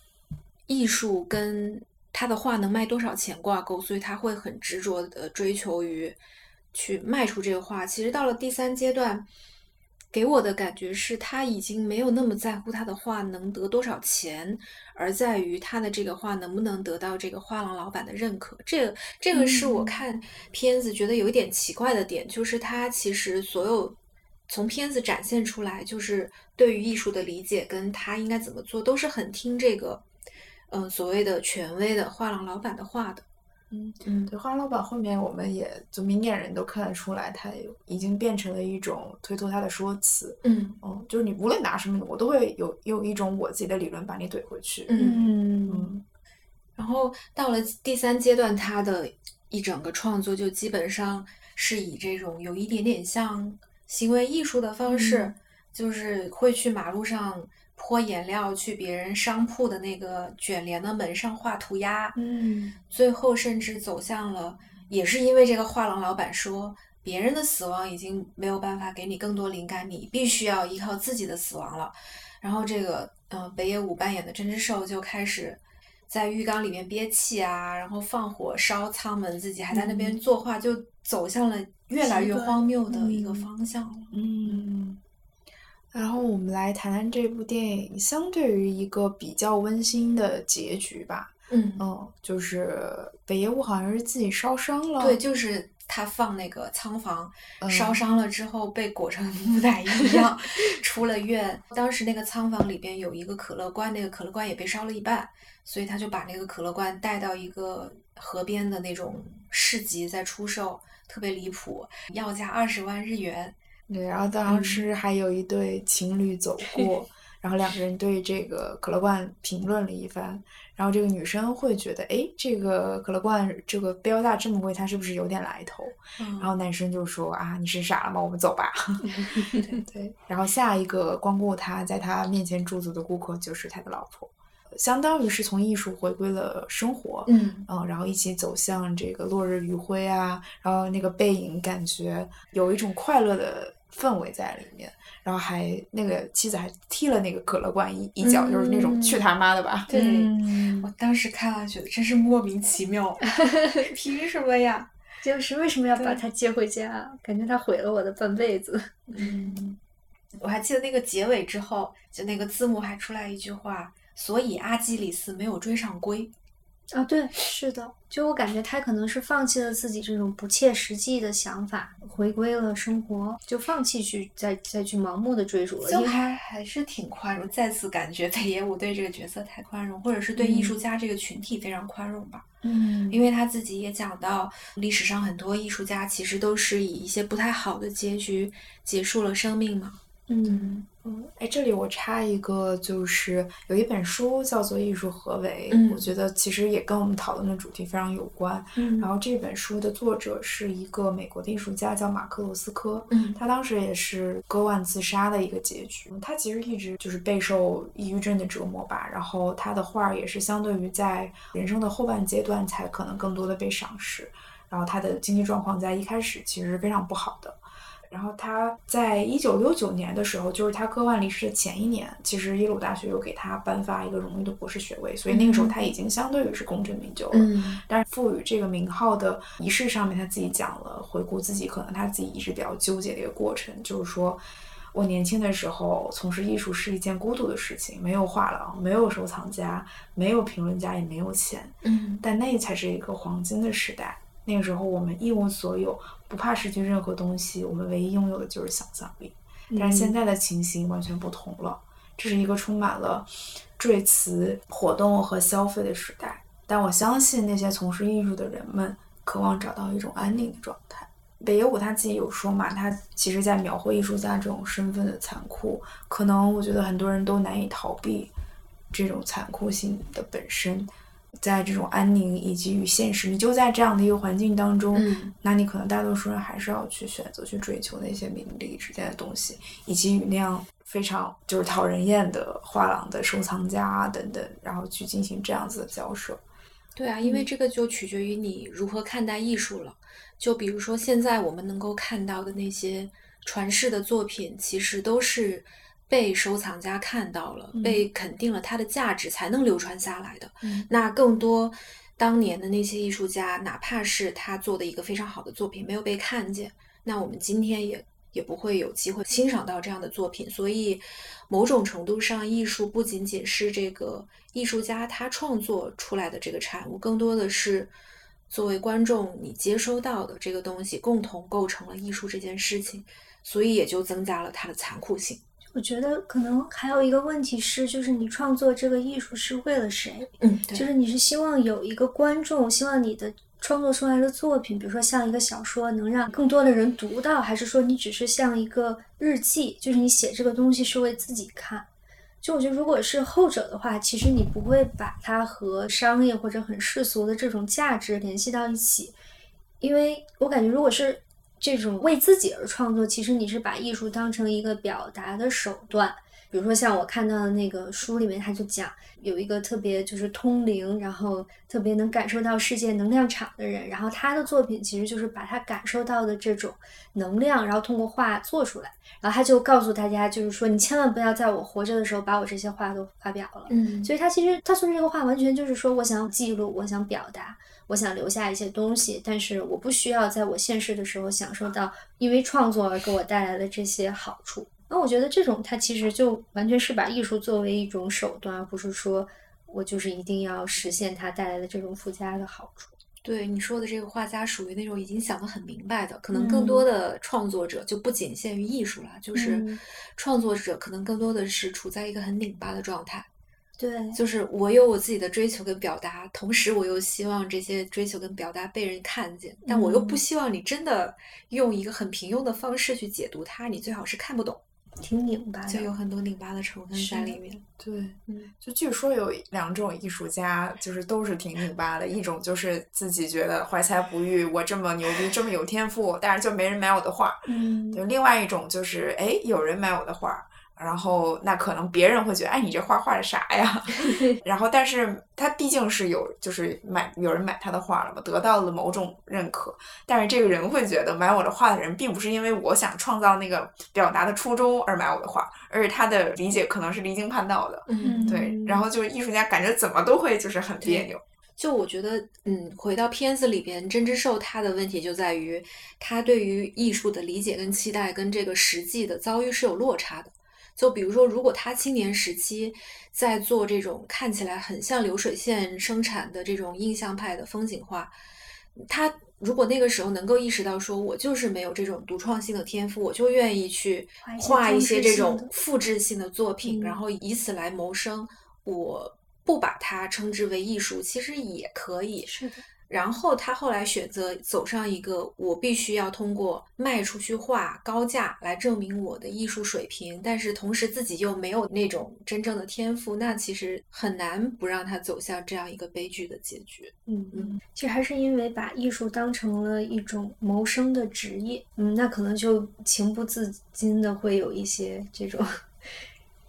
艺术跟。他的画能卖多少钱挂钩，所以他会很执着的追求于去卖出这个画。其实到了第三阶段，给我的感觉是他已经没有那么在乎他的画能得多少钱，而在于他的这个画能不能得到这个画廊老板的认可。这个这个是我看片子觉得有一点奇怪的点，就是他其实所有从片子展现出来，就是对于艺术的理解跟他应该怎么做，都是很听这个。嗯，所谓的权威的画廊老板的话的，嗯。嗯，对，画廊老板后面我们也就明眼人都看得出来，他已经变成了一种推脱他的说辞，嗯。嗯，就是你无论拿什么，我都会有有一种我自己的理论把你怼回去，嗯。嗯，然后到了第三阶段，他的一整个创作就基本上是以这种有一点点像行为艺术的方式，就是会去马路上。泼颜料去别人商铺的那个卷帘的门上画涂鸦，嗯，最后甚至走向了，也是因为这个画廊老板说别人的死亡已经没有办法给你更多灵感，你必须要依靠自己的死亡了。然后这个，嗯，北野武扮演的真之兽就开始在浴缸里面憋气啊，然后放火烧舱门，自己还在那边作画，就走向了越来越荒谬的一个方向了。嗯。然后我们来谈谈这部电影，相对于一个比较温馨的结局吧。嗯嗯，就是北野武好像是自己烧伤了。对，就是他放那个仓房烧伤了之后，被裹成 [LAUGHS] 木乃伊一样 [LAUGHS] 出了院。当时那个仓房里边有一个可乐罐，那个可乐罐也被烧了一半，所以他就把那个可乐罐带到一个河边的那种市集在出售，特别离谱，要价二十万日元。对，然后当时还有一对情侣走 [LAUGHS] 过，然后两个人对这个可乐罐评论了一番，然后这个女生会觉得，哎，这个可乐罐这个标价这么贵，它是不是有点来头？然后男生就说啊，你是傻了吗？我们走吧。[LAUGHS] 对，然后下一个光顾他在他面前驻足的顾客就是他的老婆，相当于是从艺术回归了生活，嗯嗯，然后一起走向这个落日余晖啊，然后那个背影感觉有一种快乐的。氛围在里面，然后还那个妻子还踢了那个可乐罐一一脚，就是那种去他妈的吧。对，我当时看了觉得真是莫名其妙，[LAUGHS] 凭什么呀？[LAUGHS] 就是为什么要把他接回家？感觉他毁了我的半辈子。嗯，我还记得那个结尾之后，就那个字幕还出来一句话，所以阿基里斯没有追上龟。啊，对，是的，就我感觉他可能是放弃了自己这种不切实际的想法，回归了生活，就放弃去再再去盲目的追逐了。就还还是挺宽容，再次感觉北野武对这个角色太宽容，或者是对艺术家这个群体非常宽容吧。嗯，因为他自己也讲到，历史上很多艺术家其实都是以一些不太好的结局结束了生命嘛。嗯。嗯，哎，这里我插一个，就是有一本书叫做《艺术何为》，我觉得其实也跟我们讨论的主题非常有关。嗯，然后这本书的作者是一个美国的艺术家，叫马克罗斯科。嗯，他当时也是割腕自杀的一个结局。他其实一直就是备受抑郁症的折磨吧。然后他的画也是相对于在人生的后半阶段才可能更多的被赏识。然后他的经济状况在一开始其实是非常不好的。然后他在一九六九年的时候，就是他割腕离世的前一年，其实耶鲁大学又给他颁发一个荣誉的博士学位，所以那个时候他已经相对于是功成名就了。嗯但是赋予这个名号的仪式上面，他自己讲了回顾自己可能他自己一直比较纠结的一个过程，就是说我年轻的时候从事艺术是一件孤独的事情，没有画廊，没有收藏家，没有评论家，也没有钱，嗯但那才是一个黄金的时代。那个时候我们一无所有，不怕失去任何东西，我们唯一拥有的就是想象力。但是现在的情形完全不同了，这是一个充满了赘词、活动和消费的时代。但我相信那些从事艺术的人们渴望找到一种安宁的状态。北野武他自己有说嘛，他其实在描绘艺术家这种身份的残酷，可能我觉得很多人都难以逃避这种残酷性的本身。在这种安宁以及与现实，你就在这样的一个环境当中，嗯那你可能大多数人还是要去选择去追求那些名利之间的东西，以及与那样非常就是讨人厌的画廊的收藏家啊等等，然后去进行这样子的交涉。对啊，因为这个就取决于你如何看待艺术了。就比如说现在我们能够看到的那些传世的作品，其实都是被收藏家看到了，嗯被肯定了它的价值，才能流传下来的。嗯那更多当年的那些艺术家，哪怕是他做的一个非常好的作品没有被看见，那我们今天也也不会有机会欣赏到这样的作品。所以，某种程度上，艺术不仅仅是这个艺术家他创作出来的这个产物，更多的是作为观众你接收到的这个东西，共同构成了艺术这件事情，所以也就增加了它的残酷性。我觉得可能还有一个问题是，就是你创作这个艺术是为了谁？嗯，对就是你是希望有一个观众，希望你的创作出来的作品，比如说像一个小说，能让更多的人读到，还是说你只是像一个日记，就是你写这个东西是为自己看？就我觉得，如果是后者的话，其实你不会把它和商业或者很世俗的这种价值联系到一起，因为我感觉，如果是这种为自己而创作，其实你是把艺术当成一个表达的手段。比如说像我看到的那个书里面，他就讲有一个特别就是通灵，然后特别能感受到世界能量场的人，然后他的作品其实就是把他感受到的这种能量，然后通过画做出来，然后他就告诉大家，就是说你千万不要在我活着的时候把我这些画都发表了。嗯，所以他其实他从这个画完全就是说，我想记录，我想表达，我想留下一些东西，但是我不需要在我现世的时候享受到因为创作而给我带来的这些好处。那我觉得这种它其实就完全是把艺术作为一种手段，而不是说我就是一定要实现它带来的这种附加的好处。对你说的这个画家，属于那种已经想得很明白的，可能更多的创作者就不仅限于艺术了，就是嗯创作者可能更多的是处在一个很拧巴的状态，对，就是我有我自己的追求跟表达，同时我又希望这些追求跟表达被人看见，但我又不嗯希望你真的用一个很平庸的方式去解读它，你最好是看不懂，挺拧巴的就有。很多拧巴的成分在里面。对，嗯，就据说有两种艺术家，就是都是挺拧巴的。一种就是自己觉得怀才不遇，我这么牛逼，这么有天赋，但是就没人买我的画。嗯，就另外一种就是，哎，有人买我的画，然后那可能别人会觉得，哎，你这画画的啥呀？[LAUGHS] [LAUGHS] 然后，但是他毕竟是有，就是买有人买他的画了嘛，得到了某种认可。但是这个人会觉得，买我的画的人并不是因为我想创造那个表达的初衷而买我的画，而是他的理解可能是离经叛道的。嗯，对，然后就是艺术家感觉怎么都会就是很别扭。就我觉得，嗯，回到片子里边，针织兽他的问题就在于他对于艺术的理解跟期待跟这个实际的遭遇是有落差的。就比如说，如果他青年时期在做这种看起来很像流水线生产的这种印象派的风景画，他如果那个时候能够意识到说，我就是没有这种独创性的天赋，我就愿意去画一些这种复制性的作品，然嗯后以此来谋生，我不把它称之为艺术，其实也可以。是的，然后他后来选择走上一个我必须要通过卖出去画高价来证明我的艺术水平，但是同时自己又没有那种真正的天赋，那其实很难不让他走向这样一个悲剧的结局。嗯嗯，其实还是因为把艺术当成了一种谋生的职业，嗯，那可能就情不自禁的会有一些这种，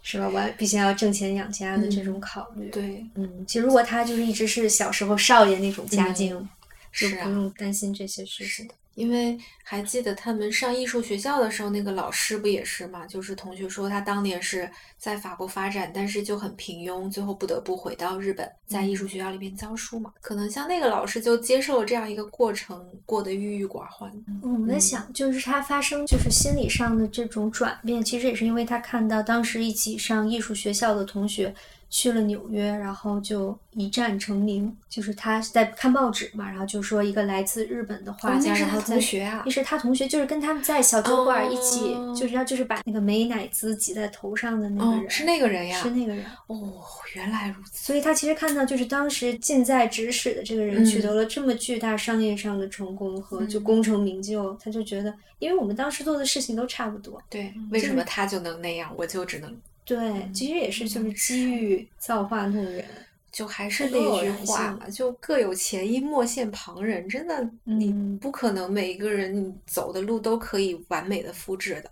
是吧？我要必须要挣钱养家的这种考虑。，对，嗯，其实如果他就是一直是小时候少爷那种家境，嗯是不用担心这些事情。因为还记得他们上艺术学校的时候，那个老师不也是嘛？就是同学说他当年是在法国发展，但是就很平庸，最后不得不回到日本，在艺术学校里面教书嘛。可能像那个老师就接受了这样一个过程，过得郁郁寡欢。我们在想，就是他发生就是心理上的这种转变，其实也是因为他看到当时一起上艺术学校的同学。去了纽约，然后就一战成名。就是他在看报纸嘛，然后就说一个来自日本的画家，然后同学啊，那是他同学，就是跟他们在小酒馆一起，就是他就是把那个美乃滋挤在头上的那个人，是那个人呀，是那个人。哦，原来如此。所以他其实看到，就是当时近在咫尺的这个人取得了这么巨大商业上的成功和就功成名就，他就觉得，因为我们当时做的事情都差不多，对，为什么他就能那样，我就只能。对，其实也是就是机遇造化弄人，就还是那句话嘛，就各有前因莫羡旁人。真的，你不可能每一个人你走的路都可以完美的复制的，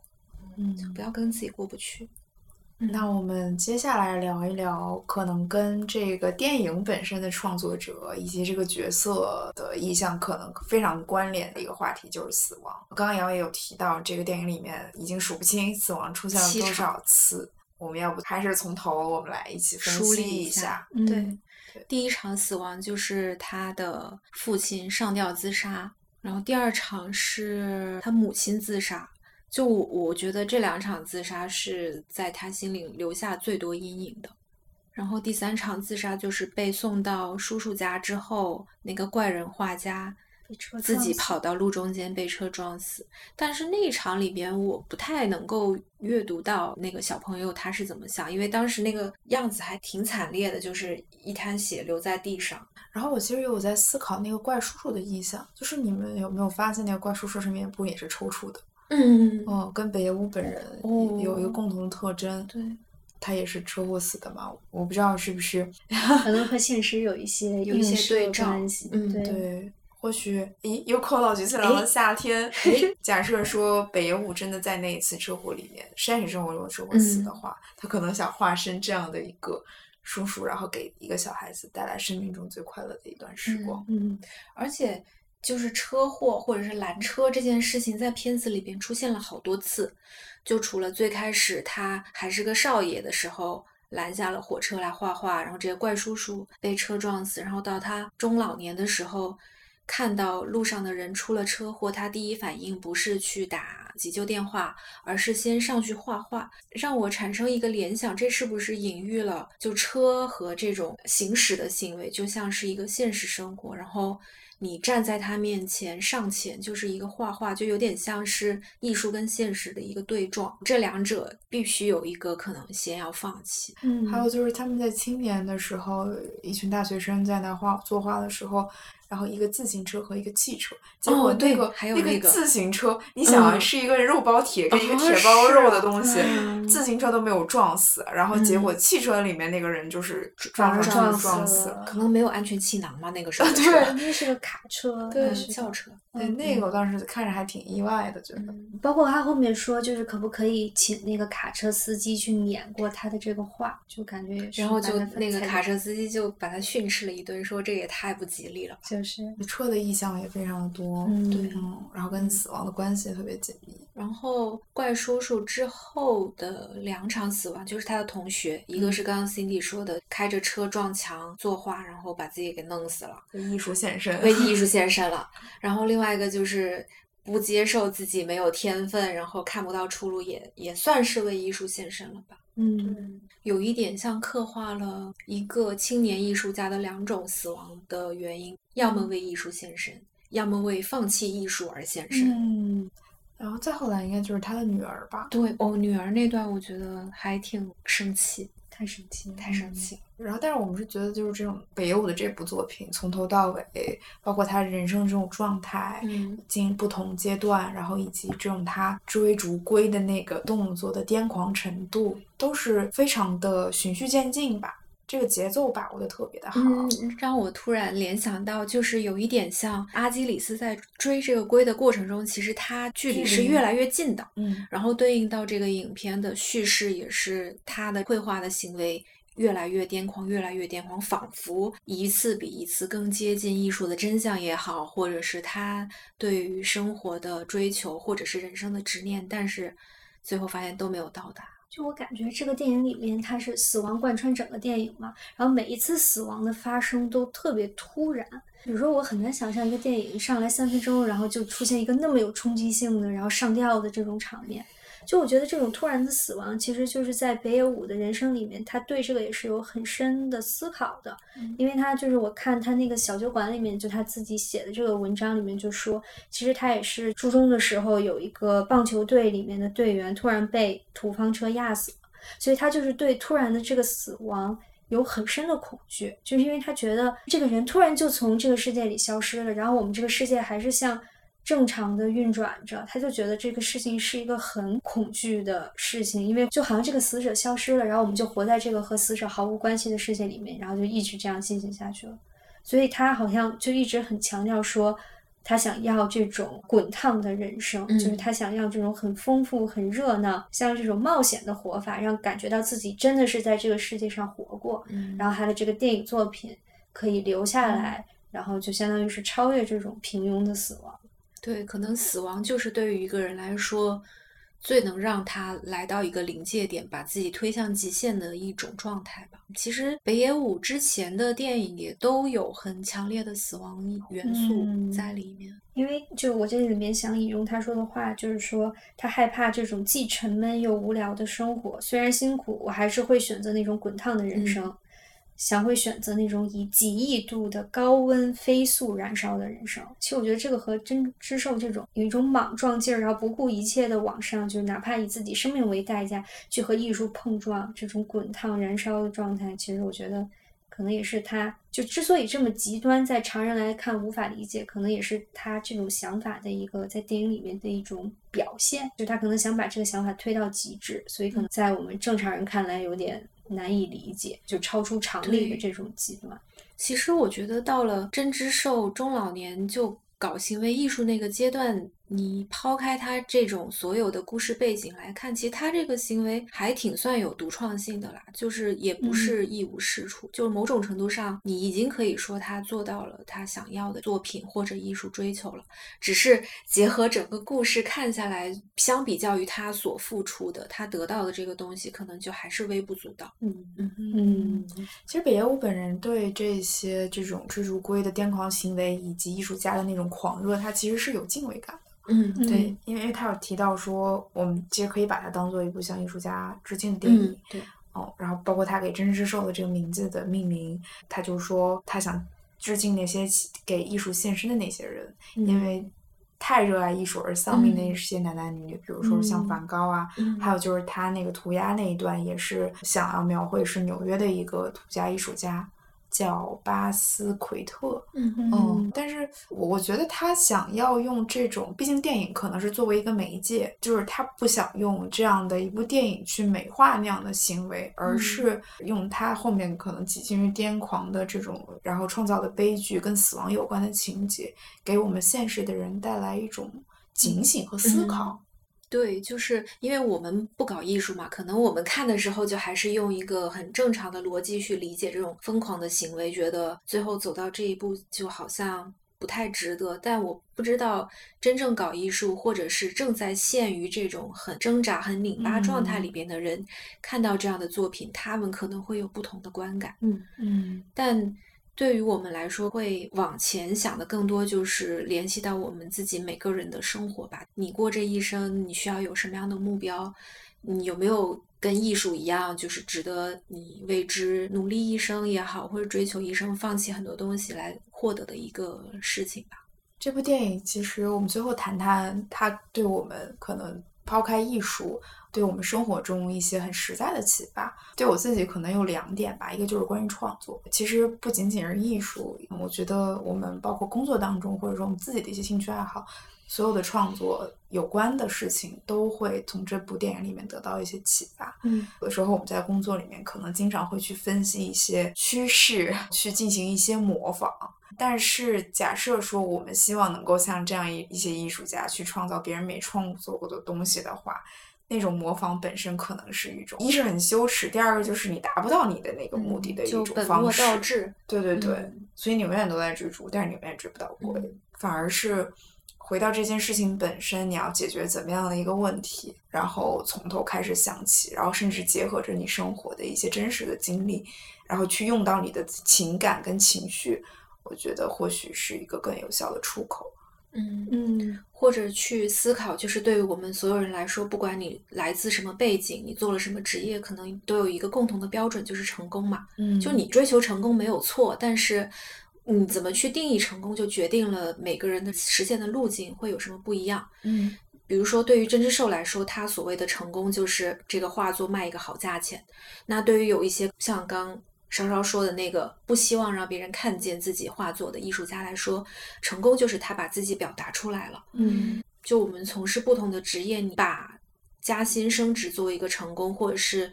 嗯，就不要跟自己过不去。那我们接下来聊一聊，可能跟这个电影本身的创作者以及这个角色的意向可能非常关联的一个话题，就是死亡。刚刚瑶也有提到，这个电影里面已经数不清死亡出现了多少次。我们要不还是从头，我们来一起梳理一下。对，第一场死亡就是他的父亲上吊自杀，然后第二场是他母亲自杀。就我觉得这两场自杀是在他心里留下最多阴影的。然后第三场自杀就是被送到叔叔家之后，那个怪人画家。自己跑到路中间被车撞死，但是那一场里边我不太能够阅读到那个小朋友他是怎么想，因为当时那个样子还挺惨烈的，就是一滩血流在地上。然后我其实有在思考那个怪叔叔的印象，就是你们有没有发现那个怪叔叔上面不也是抽搐的？嗯，哦，跟北野武本人有一个共同的特征，对，他也是车祸死的嘛？我不知道是不是，[LAUGHS] 可能和现实有一些有一些对照，嗯，对。或许，咦，又扣到菊次郎的夏天。[LAUGHS] 假设说北野武真的在那一次车祸里面，现实生活中车祸死的话，他可能想化身这样的一个叔叔，然后给一个小孩子带来生命中最快乐的一段时光。嗯，而且就是车祸或者是拦车这件事情，在片子里边出现了好多次。就除了最开始他还是个少爷的时候，拦下了火车来画画，然后这个怪叔叔被车撞死，然后到他中老年的时候。看到路上的人出了车祸，他第一反应不是去打急救电话，而是先上去画画，让我产生一个联想：这是不是隐喻了就车和这种行驶的行为，就像是一个现实生活？然后你站在他面前上前就是一个画画，就有点像是艺术跟现实的一个对撞，这两者必须有一个可能先要放弃。嗯，还有就是他们在青年的时候，一群大学生在那画作画的时候。然后一个自行车和一个汽车，结果那个那个自行车，你想啊，是一个肉包铁跟一个铁包肉的东西，自行车都没有撞死，然后结果汽车里面那个人就是撞撞撞死了，可能没有安全气囊吧，那个时候对，那是个卡车，对，轿车，对，那个我当时看着还挺意外的，觉得。包括他后面说，就是可不可以请那个卡车司机去演过他的这个话，就感觉，然后就那个卡车司机就把他训斥了一顿，说这也太不吉利了，就是。车的意象也非常的多，对，嗯，然后跟死亡的关系也特别紧密。然后怪叔叔之后的两场死亡，就是他的同学，一个是刚刚 Cindy 说的，开着车撞墙作画，然后把自己给弄死了，为艺术献身，为艺术献身了。然后另外一个就是不接受自己没有天分，然后看不到出路，也也算是为艺术献身了吧。嗯，有一点像刻画了一个青年艺术家的两种死亡的原因：要么为艺术献身，要么为放弃艺术而献身。嗯，然后再后来应该就是他的女儿吧？对哦，女儿那段我觉得还挺生气。太生气，太生气。然后，但是我们是觉得，就是这种北野武的这部作品，从头到尾，包括他人生这种状态，嗯，经不同阶段，然后以及这种他追逐龟的那个动作的癫狂程度，都是非常的循序渐进吧。这个节奏把握的特别的好，嗯让我突然联想到，就是有一点像阿基里斯在追这个龟的过程中，其实他距离是越来越近的，嗯，然后对应到这个影片的叙事，也是他的绘画的行为越来越癫狂，越来越癫狂，仿佛一次比一次更接近艺术的真相也好，或者是他对于生活的追求，或者是人生的执念，但是最后发现都没有到达。就我感觉这个电影里面，它是死亡贯穿整个电影嘛，然后每一次死亡的发生都特别突然。比如说，我很难想象一个电影上来三分钟，然后就出现一个那么有冲击性的，然后上吊的这种场面。就我觉得这种突然的死亡，其实就是在北野武的人生里面，他对这个也是有很深的思考的。因为他就是我看他那个小酒馆里面，就他自己写的这个文章里面就说，其实他也是初中的时候有一个棒球队里面的队员突然被土方车压死了，所以他就是对突然的这个死亡有很深的恐惧，就是因为他觉得这个人突然就从这个世界里消失了，然后我们这个世界还是像。正常的运转着，他就觉得这个事情是一个很恐惧的事情，因为就好像这个死者消失了，然后我们就活在这个和死者毫无关系的世界里面，然后就一直这样进行下去了。所以他好像就一直很强调说，他想要这种滚烫的人生，就是他想要这种很丰富、很热闹，像这种冒险的活法，让感觉到自己真的是在这个世界上活过。然后他的这个电影作品可以留下来，然后就相当于是超越这种平庸的死亡。对，可能死亡就是对于一个人来说，最能让他来到一个临界点，把自己推向极限的一种状态吧。其实北野武之前的电影也都有很强烈的死亡元素在里面。因为就我这里面想引用他说的话，就是说他害怕这种既沉闷又无聊的生活，虽然辛苦，我还是会选择那种滚烫的人生。想会选择那种以几亿度的高温飞速燃烧的人生。其实我觉得这个和真知寿这种有一种莽撞劲儿，然后不顾一切的往上，就哪怕以自己生命为代价去和艺术碰撞，这种滚烫燃烧的状态，其实我觉得可能也是他就之所以这么极端，在常人来看无法理解，可能也是他这种想法的一个在电影里面的一种表现。就他可能想把这个想法推到极致，所以可能在我们正常人看来有点。难以理解，就超出常理的这种极端。其实我觉得，到了真知寿中老年就搞行为艺术那个阶段。你抛开他这种所有的故事背景来看，其实他这个行为还挺算有独创性的啦，就是也不是一无是处，就是某种程度上，你已经可以说他做到了他想要的作品或者艺术追求了。只是结合整个故事看下来，相比较于他所付出的，他得到的这个东西，可能就还是微不足道。嗯嗯嗯。其实北野武本人对这些这种追逐龟的癫狂行为以及艺术家的那种狂热，他其实是有敬畏感。嗯，对，因为他有提到说，我们其实可以把它当做一部向艺术家致敬的电影。对，哦，然后包括他给真之寿的这个名字的命名，他就说他想致敬那些给艺术献身的那些人，因为太热爱艺术而丧命的那些男男女女，比如说像梵高啊，还有就是他那个涂鸦那一段，也是想要描绘是纽约的一个涂鸦艺术家。叫巴斯奎特，嗯嗯，但是我我觉得他想要用这种，毕竟电影可能是作为一个媒介，就是他不想用这样的一部电影去美化那样的行为，而是用他后面可能几近于癫狂的这种，然后创造的悲剧跟死亡有关的情节，给我们现实的人带来一种警醒和思考。对，就是因为我们不搞艺术嘛，可能我们看的时候就还是用一个很正常的逻辑去理解这种疯狂的行为，觉得最后走到这一步就好像不太值得。但我不知道真正搞艺术，或者是正在陷于这种很挣扎、很拧巴状态里边的人，看到这样的作品，他们可能会有不同的观感。嗯嗯，但。对于我们来说，会往前想的更多就是联系到我们自己每个人的生活吧。你过这一生，你需要有什么样的目标？你有没有跟艺术一样，就是值得你为之努力一生也好，或者追求一生，放弃很多东西来获得的一个事情吧？这部电影其实我们最后谈谈它对我们可能抛开艺术。对我们生活中一些很实在的启发，对我自己可能有两点吧。一个就是关于创作，其实不仅仅是艺术，我觉得我们包括工作当中，或者说我们自己的一些兴趣爱好，所有的创作有关的事情，都会从这部电影里面得到一些启发。嗯，有的时候我们在工作里面可能经常会去分析一些趋势，[LAUGHS] 去进行一些模仿。但是假设说我们希望能够像这样一一些艺术家去创造别人没创作过的东西的话。那种模仿本身可能是一种，一是很羞耻，第二个就是你达不到你的那个目的的一种方式。对对对，所以你永远都在追逐，但是你永远追不到鬼，反而是。回到这件事情本身，你要解决怎么样的一个问题，然后从头开始想起，然后甚至结合着你生活的一些真实的经历，然后去用到你的情感跟情绪，我觉得或许是一个更有效的出口。嗯嗯，或者去思考，就是对于我们所有人来说，不管你来自什么背景，你做了什么职业，可能都有一个共同的标准，就是成功嘛。嗯，就你追求成功没有错，但是。你怎么去定义成功，就决定了每个人的实现的路径会有什么不一样。嗯，比如说，对于针织兽来说，他所谓的成功就是这个画作卖一个好价钱。那对于有一些像刚稍稍说的那个不希望让别人看见自己画作的艺术家来说，成功就是他把自己表达出来了。嗯，就我们从事不同的职业，你把加薪升职作为一个成功，或者是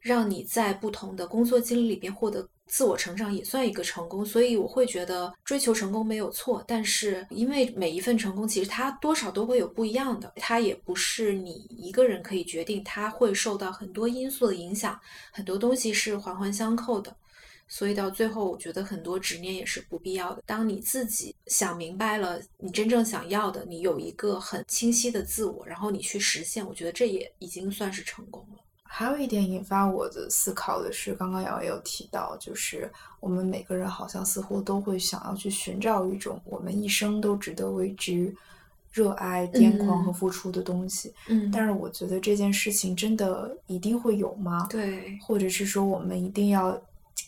让你在不同的工作经历里边获得。自我成长也算一个成功，所以我会觉得追求成功没有错。但是因为每一份成功，其实它多少都会有不一样的，它也不是你一个人可以决定，它会受到很多因素的影响，很多东西是环环相扣的。所以到最后，我觉得很多执念也是不必要的。当你自己想明白了你真正想要的，你有一个很清晰的自我，然后你去实现，我觉得这也已经算是成功了。还有一点引发我的思考的是，刚刚瑶也有提到，就是我们每个人好像似乎都会想要去寻找一种我们一生都值得为之热爱、癫狂和付出的东西。嗯，但是我觉得这件事情真的一定会有吗？对，或者是说我们一定要。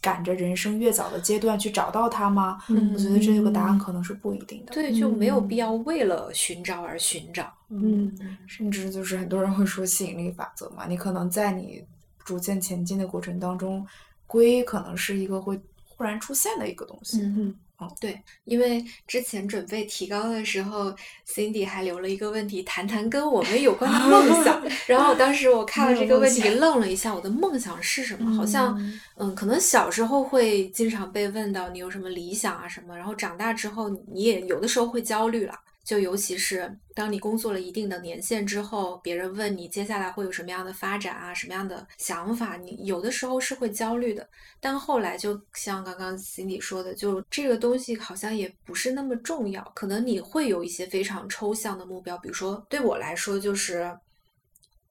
赶着人生越早的阶段去找到它吗？嗯，我觉得这个答案可能是不一定的。对，就没有必要为了寻找而寻找。嗯，甚至就是很多人会说吸引力法则嘛，你可能在你逐渐前进的过程当中，龟可能是一个会忽然出现的一个东西。嗯对，因为之前准备提高的时候，Cindy 还留了一个问题，谈谈跟我们有关的梦想。[LAUGHS] 然后当时我看了这个问题，愣了一下，我的梦想是什么？好像，嗯，可能小时候会经常被问到你有什么理想啊什么，然后长大之后你也有的时候会焦虑了。就尤其是当你工作了一定的年限之后，别人问你接下来会有什么样的发展啊，什么样的想法，你有的时候是会焦虑的。但后来就像刚刚 Cindy 说的，就这个东西好像也不是那么重要。可能你会有一些非常抽象的目标，比如说对我来说就是。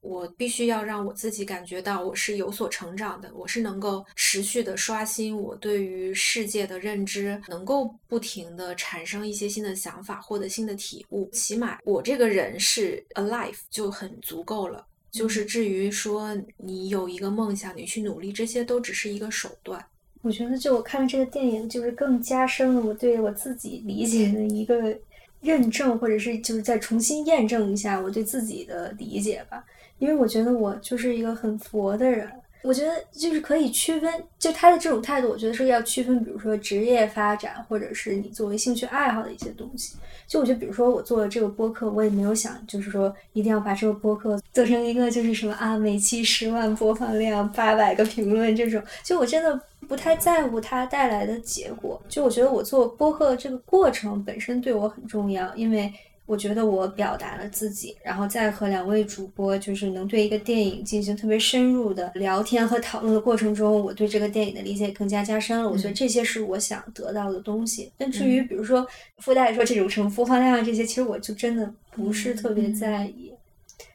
我必须要让我自己感觉到我是有所成长的，我是能够持续的刷新我对于世界的认知，能够不停的产生一些新的想法，获得新的体悟。起码我这个人是 alive 就很足够了。就是至于说你有一个梦想，你去努力，这些都只是一个手段。我觉得就我看了这个电影，就是更加深了我对我自己理解的一个认证，或者是就是再重新验证一下我对自己的理解吧。因为我觉得我就是一个很佛的人，我觉得就是可以区分，就他的这种态度，我觉得是要区分，比如说职业发展，或者是你作为兴趣爱好的一些东西。就我觉得，比如说我做了这个播客，我也没有想，就是说一定要把这个播客做成一个就是什么啊，每期十万播放量、八百个评论这种。就我真的不太在乎它带来的结果。就我觉得我做播客这个过程本身对我很重要，因为。我觉得我表达了自己，然后再和两位主播就是能对一个电影进行特别深入的聊天和讨论的过程中，我对这个电影的理解更加加深了。我觉得这些是我想得到的东西。但至于比如说附带说这种什么播放量啊这些，其实我就真的不是特别在意。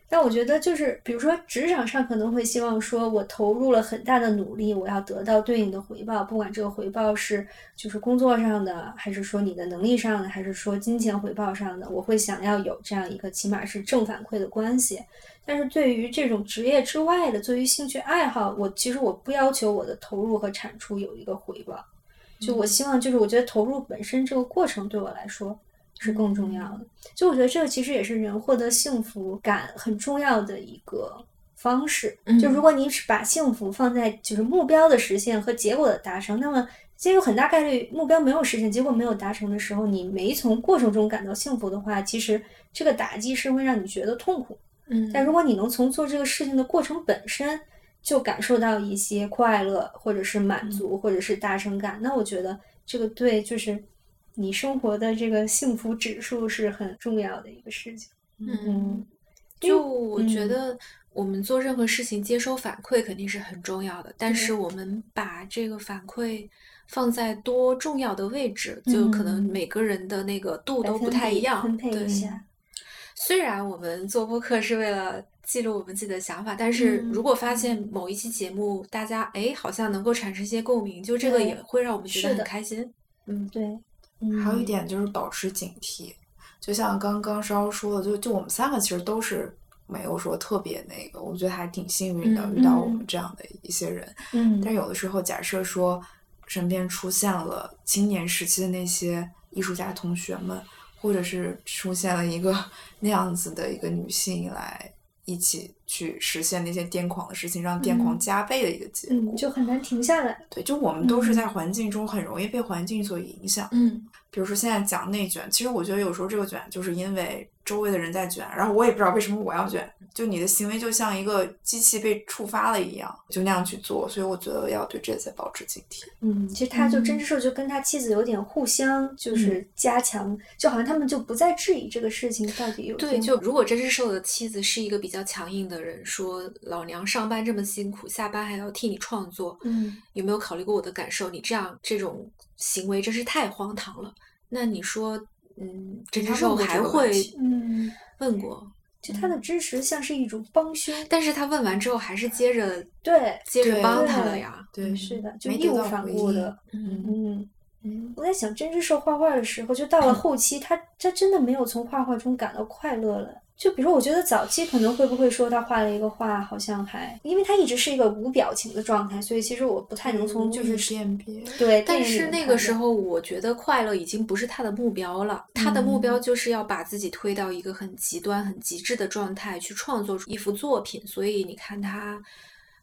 但我觉得，就是比如说，职场上可能会希望说，我投入了很大的努力，我要得到对应的回报，不管这个回报是就是工作上的，还是说你的能力上的，还是说金钱回报上的，我会想要有这样一个起码是正反馈的关系。但是对于这种职业之外的，对于兴趣爱好，我其实我不要求我的投入和产出有一个回报，就我希望就是我觉得投入本身这个过程对我来说。是更重要的，就我觉得这个其实也是人获得幸福感很重要的一个方式。就如果你只把幸福放在就是目标的实现和结果的达成，那么其实有很大概率目标没有实现，结果没有达成的时候，你没从过程中感到幸福的话，其实这个打击是会让你觉得痛苦。嗯，但如果你能从做这个事情的过程本身就感受到一些快乐，或者是满足，或者是达成感，那我觉得这个对就是。你生活的这个幸福指数是很重要的一个事情。嗯，就我觉嗯得我们做任何事情接收反馈肯定是很重要的，但是我们把这个反馈放在多重要的位置，就可能嗯每个人的那个度都不太一样。分配对一下。虽然我们做播客是为了记录我们自己的想法，但是嗯如果发现某一期节目大家哎好像能够产生一些共鸣，就这个也会让我们觉得很开心。嗯，对，嗯，还有一点就是保持警惕，就像刚刚稍说的，就就我们三个其实都是没有说特别那个，我觉得还挺幸运的，嗯遇到我嗯们这样的一些人。嗯，但有的时候，假设说身边出现了青年时期的那些艺术家同学们，或者是出现了一个 [LAUGHS] 那样子的一个女性来一起去实现那些癫狂的事情，让癫狂嗯加倍的一个结果。嗯，就很难停下来。对，就我们都是在嗯环境中很容易被环境所影响。嗯，比如说现在讲内卷，其实我觉得有时候这个卷就是因为周围的人在卷，然后我也不知道为什么我要卷，就你的行为就像一个机器被触发了一样，就那样去做，所以我觉得要对这些保持警惕。嗯，其实他就真嗯之兽就跟他妻子有点互相就是加强，就好像他们就不再质疑这个事情到底有对，就如果真是受的妻子是一个比较强硬的人，说老娘上班这么辛苦，下班还要替你创作，嗯有没有考虑过我的感受？你这样这种行为真是太荒唐了。那你说，嗯，真他之兽还会嗯，问过，就他的支持像是一种帮凶，但是他问完之后还是接着对，接着帮他了呀。对，是的，就没义无反顾的，嗯嗯。嗯我在想，真之兽画画的时候，就到了 [CLEARS THROAT] 后期，他他真的没有从画画中感到快乐了。就比如，我觉得早期可能会不会说他画了一个画，好像还，因为他一直是一个无表情的状态，所以其实我不太能从就是辨别。对，但是那个时候，我觉得快乐已经不是他的目标了。他的目标就是要把自己推到一个很极端、很极致的状态，去创作出一幅作品。所以你看他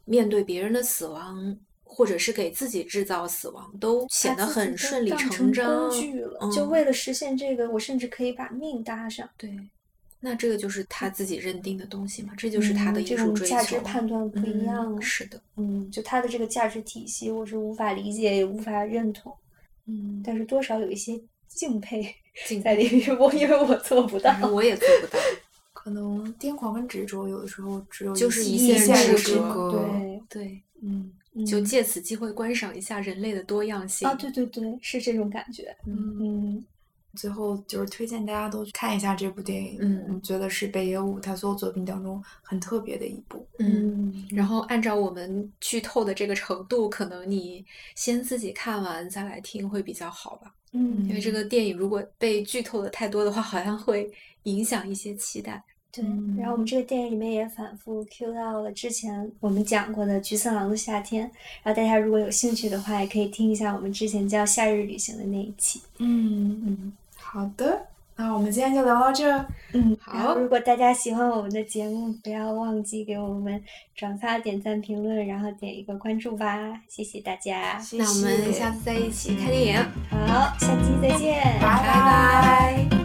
面对别人的死亡，或者是给自己制造死亡，都显得很顺理成章。工具了，嗯就为了实现这个，我甚至可以把命搭上。对，那这个就是他自己认定的东西嘛，这就是他的艺术追求。价值判断不一样嗯。是的，嗯，就他的这个价值体系，我是无法理解，也无法认同，嗯，但是多少有一些敬佩敬在里面。我因为我做不到我也做不到。可能癫狂跟执着有的时候只有就是一一线之之隔。对对，嗯就嗯借此机会观赏一下人类的多样性啊，对对对，是这种感觉。嗯。嗯最后就是推荐大家都去看一下这部电影，嗯我觉得是北野武他所有作品当中很特别的一部。嗯，然后按照我们剧透的这个程度，可能你先自己看完再来听会比较好吧。嗯，因为这个电影如果被剧透的太多的话，好像会影响一些期待。对，嗯然后我们这个电影里面也反复 Q 到了之前我们讲过的《菊次郎的夏天》，然后大家如果有兴趣的话，也可以听一下我们之前叫《夏日旅行》的那一期。嗯嗯好的那我们今天就聊到这嗯好。如果大家喜欢我们的节目不要忘记给我们转发点赞评论然后点一个关注吧。谢谢大家。那我们下次再一起看电影。好下期再见。拜拜。